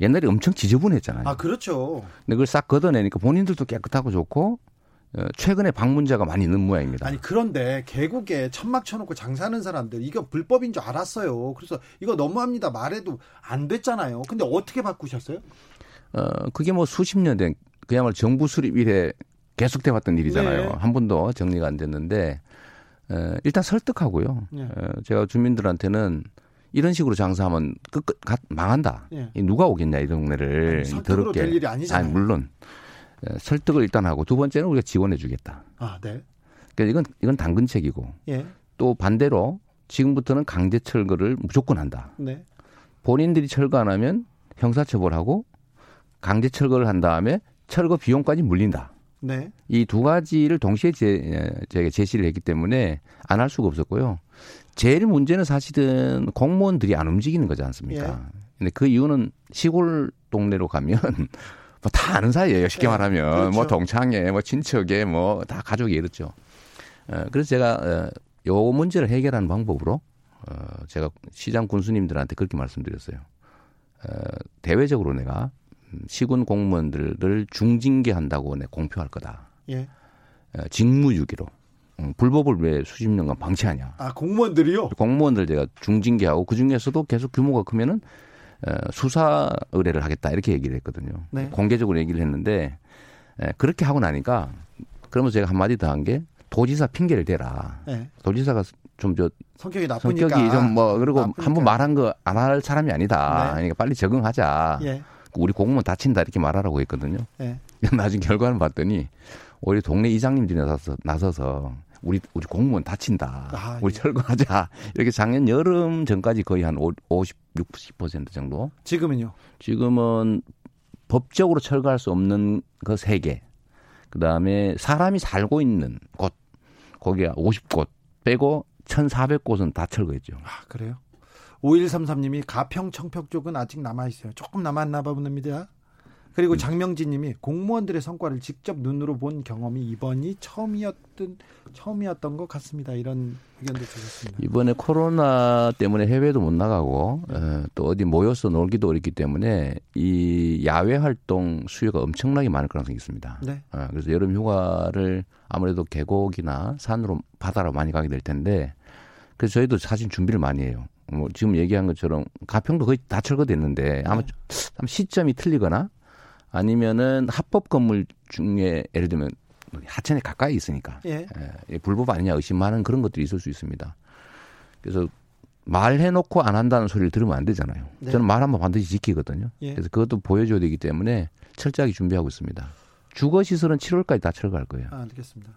옛날에 엄청 지저분했잖아요. 아, 그렇죠. 근데 그걸 싹 걷어내니까 본인들도 깨끗하고 좋고 어, 최근에 방문자가 많이 있는 모양입니다. 아니 그런데 계곡에 천막 쳐놓고 장사하는 사람들 이거 불법인 줄 알았어요. 그래서 이거 너무합니다 말해도 안 됐잖아요. 근데 어떻게 바꾸셨어요? 어 그게 뭐 수십 년 된 그야말로 정부 수립 이래 계속돼 왔던 일이잖아요. 네. 한 번도 정리가 안 됐는데 어, 일단 설득하고요. 네. 어, 제가 주민들한테는 이런 식으로 장사하면 끝 끝 망한다. 네. 누가 오겠냐 이 동네를 아니, 더럽게. 될 일이 아니잖아요. 아니, 물론 예, 설득을 일단 하고 두 번째는 우리가 지원해 주겠다. 아, 네. 그러니까 이건 이건 당근책이고 예. 또 반대로 지금부터는 강제 철거를 무조건 한다. 네. 본인들이 철거 안 하면 형사처벌하고 강제 철거를 한 다음에 철거 비용까지 물린다. 네. 이 두 가지를 동시에 제, 제가 제시를 했기 때문에 안 할 수가 없었고요. 제일 문제는 사실은 공무원들이 안 움직이는 거지 않습니까? 예. 근데 그 이유는 시골 동네로 가면 뭐 다 아는 사이예요. 쉽게 네. 말하면 뭐 그렇죠. 뭐 동창회, 뭐 친척에 뭐 다 가족이 이렇죠. 어, 그래서 제가 어, 요 문제를 해결하는 방법으로 어, 제가 시장 군수님들한테 그렇게 말씀드렸어요. 어, 대외적으로 내가 시군 공무원들을 중징계한다고 내 공표할 거다. 예. 어, 직무유기로. 음, 불법을 왜 수십 년간 방치하냐. 아, 공무원들이요? 공무원들 제가 중징계하고 그 중에서도 계속 규모가 크면은 어, 수사 의뢰를 하겠다 이렇게 얘기를 했거든요. 네. 공개적으로 얘기를 했는데 그렇게 하고 나니까 그러면서 제가 한마디 더 한 게 도지사 핑계를 대라. 네. 도지사가 좀 저 성격이 나쁘니까 성격이 좀 뭐 그리고 한 번 말한 거 안 할 사람이 아니다. 네. 그러니까 빨리 적응하자. 예. 우리 공무원 다친다 이렇게 말하라고 했거든요. 네. 나중에 결과를 봤더니 오히려 동네 이장님들이 나서서 나서서 우리 우리 공무원 다친다. 아, 우리 예. 철거하자. 이렇게 작년 여름 전까지 거의 한 50, 60% 정도. 지금은요? 지금은 법적으로 철거할 수 없는 그 세 개. 그다음에 사람이 살고 있는 곳 거기가 50곳 빼고 1,400곳은 다 철거했죠. 아, 그래요? 5133님이 가평 청평 쪽은 아직 남아 있어요. 조금 남았나 봅니다. 그리고 음. 장명진 님이 공무원들의 성과를 직접 눈으로 본 경험이 이번이 처음이었던 처음이었던 것 같습니다. 이런 의견도 주셨습니다. 이번에 코로나 때문에 해외도 못 나가고 네. 어, 또 어디 모여서 놀기도 어렵기 때문에 이 야외 활동 수요가 엄청나게 많을 가능성이 있습니다. 네. 어, 그래서 여름 휴가를 아무래도 계곡이나 산으로 바다로 많이 가게 될 텐데 그래서 저희도 사실 준비를 많이 해요. 뭐 지금 얘기한 것처럼 가평도 거의 다 철거됐는데 아마 네. 시점이 틀리거나 아니면은 합법 건물 중에 예를 들면 하천에 가까이 있으니까 예. 예, 불법 아니냐 의심하는 그런 것들이 있을 수 있습니다. 그래서 말해놓고 안 한다는 소리를 들으면 안 되잖아요. 네. 저는 말 한번 반드시 지키거든요. 예. 그래서 그것도 보여줘야 되기 때문에 철저하게 준비하고 있습니다. 주거 시설은 7월까지 다 철거할 거예요. 아, 알겠습니다.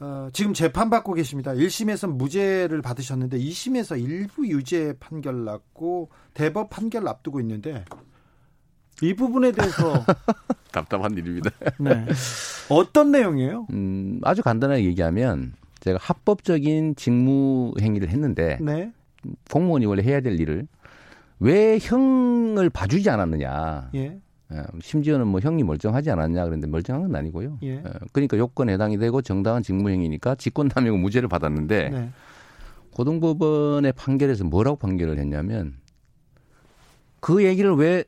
어, 지금 재판 받고 계십니다. 1심에서 무죄를 받으셨는데 2심에서 일부 유죄 판결 났고 대법 판결 앞두고 있는데 이 부분에 대해서 답답한 일입니다. 네. 어떤 내용이에요? 음, 아주 간단하게 얘기하면 제가 합법적인 직무 행위를 했는데 네. 공무원이 원래 해야 될 일을 왜 형을 봐주지 않았느냐. 예. 어, 심지어는 뭐 형이 멀쩡하지 않았냐 그런데 멀쩡한 건 아니고요. 예. 어, 그러니까 요건에 해당이 되고 정당한 직무행위니까 직권남용 무죄를 받았는데 네. 고등법원의 판결에서 뭐라고 판결을 했냐면 그 얘기를 왜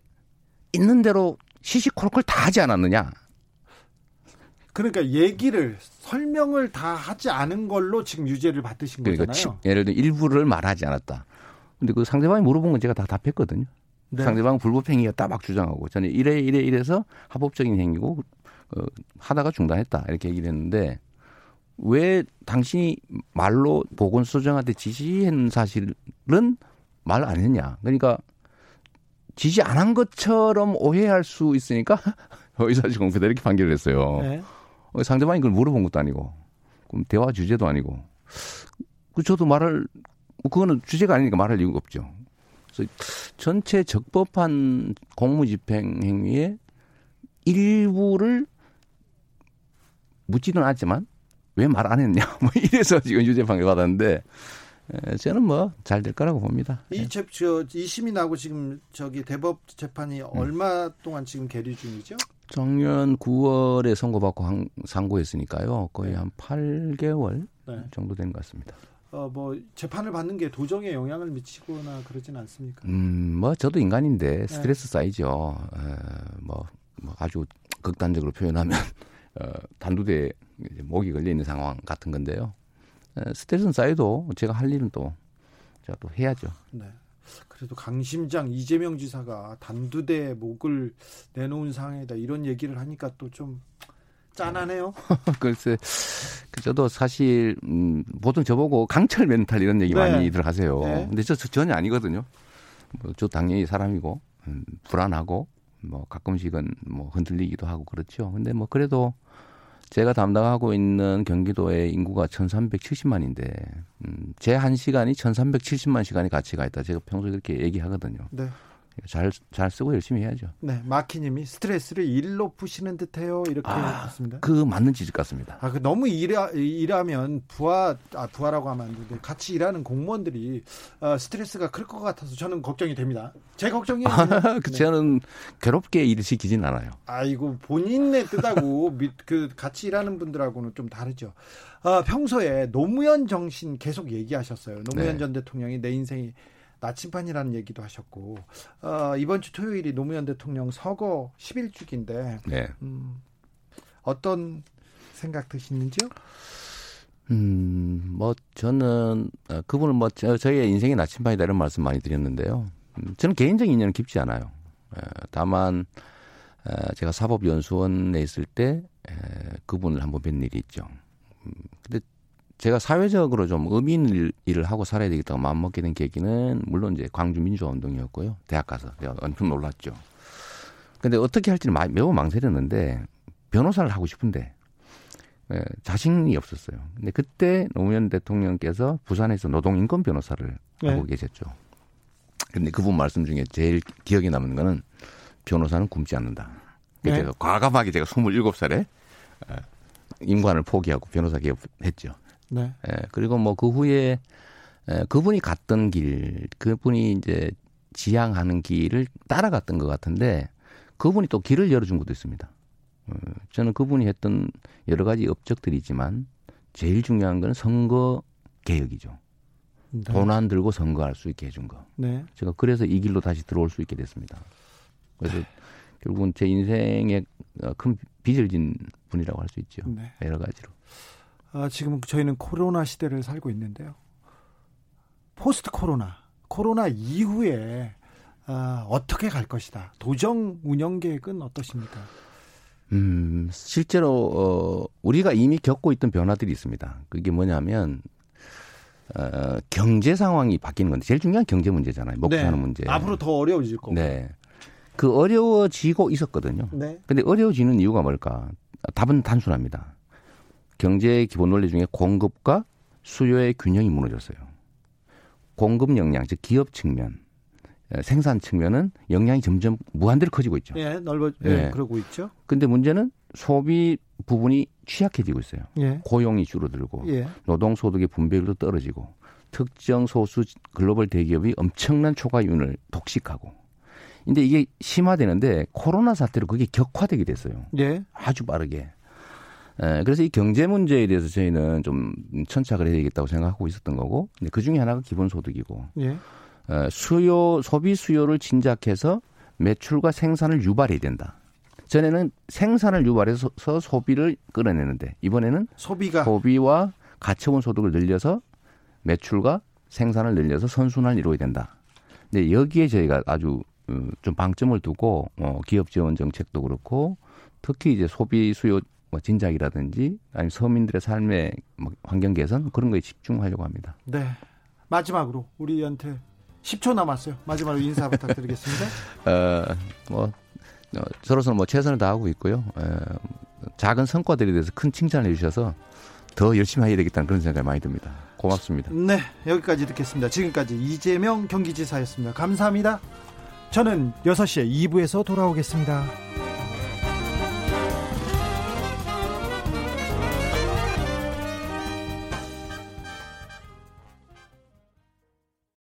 있는 대로 시시콜콜 다 하지 않았느냐. 그러니까 얘기를 설명을 다 하지 않은 걸로 지금 유죄를 받으신 그러니까 거잖아요. 예를 들어 일부를 말하지 않았다. 근데 그 상대방이 물어본 건 제가 다 답했거든요. 네. 상대방 불법 행위였다 막 주장하고 저는 이래 이래 이래서 합법적인 행위고 어, 하다가 중단했다 이렇게 얘기를 했는데 왜 당신이 말로 보건소장한테 지시한 사실은 말 안 했냐. 그러니까 지시 안 한 것처럼 오해할 수 있으니까 의사실 공표다 이렇게 판결을 했어요. 네. 어, 상대방이 그걸 물어본 것도 아니고, 그럼 대화 주제도 아니고. 그 저도 말할, 뭐 그거는 주제가 아니니까 말할 이유가 없죠. 그래서 전체 적법한 공무집행 행위의 일부를 묻지는 않지만 왜 말 안 했냐 뭐 이래서 지금 유죄 판결 받았는데 저는 뭐 잘 될 거라고 봅니다. 이 재, 저, 이 심이 나고 지금 저기 대법 재판이 음. 얼마 동안 지금 계류 중이죠? 작년 9월에 선고받고 한, 상고했으니까요. 거의 네. 한 8개월 네. 정도 된 것 같습니다. 어, 뭐 재판을 받는 게 도정에 영향을 미치거나 그러진 않습니까? 음, 뭐 저도 인간인데 네. 스트레스 네. 쌓이죠. 에, 뭐, 뭐 아주 극단적으로 표현하면 어, 단두대 목이 걸려 있는 상황 같은 건데요. 에, 스트레스는 쌓여도 제가 할 일은 또 제가 또 해야죠. 네. 그래도 강심장 이재명 지사가 단두대 목을 내놓은 상황이다 이런 얘기를 하니까 또 좀 짠하네요. 글쎄, 그 저도 사실 음, 보통 저보고 강철 멘탈 이런 얘기 네. 많이 들어가세요. 네. 근데 저, 저 전혀 아니거든요. 뭐, 저 당연히 사람이고 음, 불안하고 뭐 가끔씩은 뭐 흔들리기도 하고 그렇죠. 근데 뭐 그래도 제가 담당하고 있는 경기도의 인구가 1370만인데 음, 제 한 시간이 1370만 시간이 가치가 있다. 제가 평소에 그렇게 얘기하거든요. 네. 잘, 잘 쓰고 열심히 해야죠. 네. 마키님이 스트레스를 일로 푸시는 듯 해요. 이렇게 아, 했습니다. 그 맞는 지적 같습니다. 아, 그 너무 일하, 일하면 부하, 아, 부하라고 하면 안 되는데 같이 일하는 공무원들이 어, 스트레스가 클 것 같아서 저는 걱정이 됩니다. 제 걱정이에요. 아, 그, 저는 괴롭게 일을 시키진 않아요. 아이고, 본인의 뜻하고 그 같이 일하는 분들하고는 좀 다르죠. 어, 평소에 노무현 정신 계속 얘기하셨어요. 노무현 네. 전 대통령이 내 인생이 나침반이라는 얘기도 하셨고 어, 이번 주 토요일이 노무현 대통령 서거 10일주기인데 네. 음, 어떤 생각 드시는지요? 음, 뭐 저는 어, 그분은 뭐 저, 저의 인생의 나침반이다 이런 말씀 많이 드렸는데요. 음, 저는 개인적인 인연은 깊지 않아요. 에, 다만 에, 제가 사법연수원에 있을 때 에, 그분을 한번 뵌 일이 있죠. 제가 사회적으로 좀 의미 있는 일을 하고 살아야 되겠다고 마음먹게 된 계기는 물론 이제 광주 민주화 운동이었고요. 대학 가서 제가 엄청 놀랐죠. 근데 어떻게 할지는 매우 망설였는데 변호사를 하고 싶은데 예, 자신이 없었어요. 근데 그때 노무현 대통령께서 부산에서 노동인권 변호사를 네. 하고 계셨죠. 근데 그분 말씀 중에 제일 기억에 남는 거는 변호사는 굶지 않는다. 네. 제가 과감하게 제가 27살에 어, 임관을 포기하고 변호사 개업했죠. 네. 예, 그리고 뭐 그 후에 예, 그분이 갔던 길, 그분이 이제 지향하는 길을 따라갔던 것 같은데 그분이 또 길을 열어준 것도 있습니다. 어, 저는 그분이 했던 여러 가지 업적들이지만 제일 중요한 건 선거 개혁이죠. 네. 돈안 들고 선거할 수 있게 해준 거. 네. 제가 그래서 이 길로 다시 들어올 수 있게 됐습니다. 그래서 네. 결국은 제 인생에 큰 빚을 진 분이라고 할 수 있죠. 네. 여러 가지로. 아, 지금 저희는 코로나 시대를 살고 있는데요. 포스트 코로나, 코로나 이후에 아, 어떻게 갈 것이다. 도정 운영 계획은 어떠십니까? 음, 실제로 어, 우리가 이미 겪고 있던 변화들이 있습니다. 그게 뭐냐면 어, 경제 상황이 바뀌는 건데 제일 중요한 경제 문제잖아요. 먹고 네. 사는 문제. 앞으로 더 어려워질 거고. 네. 그 어려워지고 있었거든요. 네. 근데 어려워지는 이유가 뭘까? 답은 단순합니다. 경제의 기본 원리 중에 공급과 수요의 균형이 무너졌어요. 공급 역량, 즉 기업 측면, 생산 측면은 역량이 점점 무한대로 커지고 있죠. 예, 넓어, 예, 예. 그러고 있죠. 근데 문제는 소비 부분이 취약해지고 있어요. 예. 고용이 줄어들고 예. 노동 소득의 분배율도 떨어지고 특정 소수 글로벌 대기업이 엄청난 초과윤을 독식하고. 근데 이게 심화되는데 코로나 사태로 그게 격화되게 됐어요. 예. 아주 빠르게. 예, 그래서 이 경제 문제에 대해서 저희는 좀 천착을 해야 되겠다고 생각하고 있었던 거고, 그 중에 하나가 기본소득이고, 예. 어, 수요, 소비 수요를 진작해서 매출과 생산을 유발해야 된다. 전에는 생산을 유발해서 소비를 끌어내는데, 이번에는 소비가 소비와 가처분 소득을 늘려서 매출과 생산을 늘려서 선순환을 이루어야 된다. 근데 여기에 저희가 아주 어, 좀 방점을 두고 어, 기업 지원 정책도 그렇고 특히 이제 소비 수요 뭐 진작이라든지 아니면 서민들의 삶의 뭐 환경 개선 그런 거에 집중하려고 합니다. 네. 마지막으로 우리한테 10초 남았어요. 마지막으로 인사 부탁드리겠습니다. 어, 뭐 어, 저로서는 뭐 최선을 다하고 있고요. 에, 작은 성과들에 대해서 큰 칭찬을 해주셔서 더 열심히 해야 되겠다는 그런 생각이 많이 듭니다. 고맙습니다. 네, 여기까지 듣겠습니다. 지금까지 이재명 경기지사였습니다. 감사합니다. 저는 6시에 2부에서 돌아오겠습니다.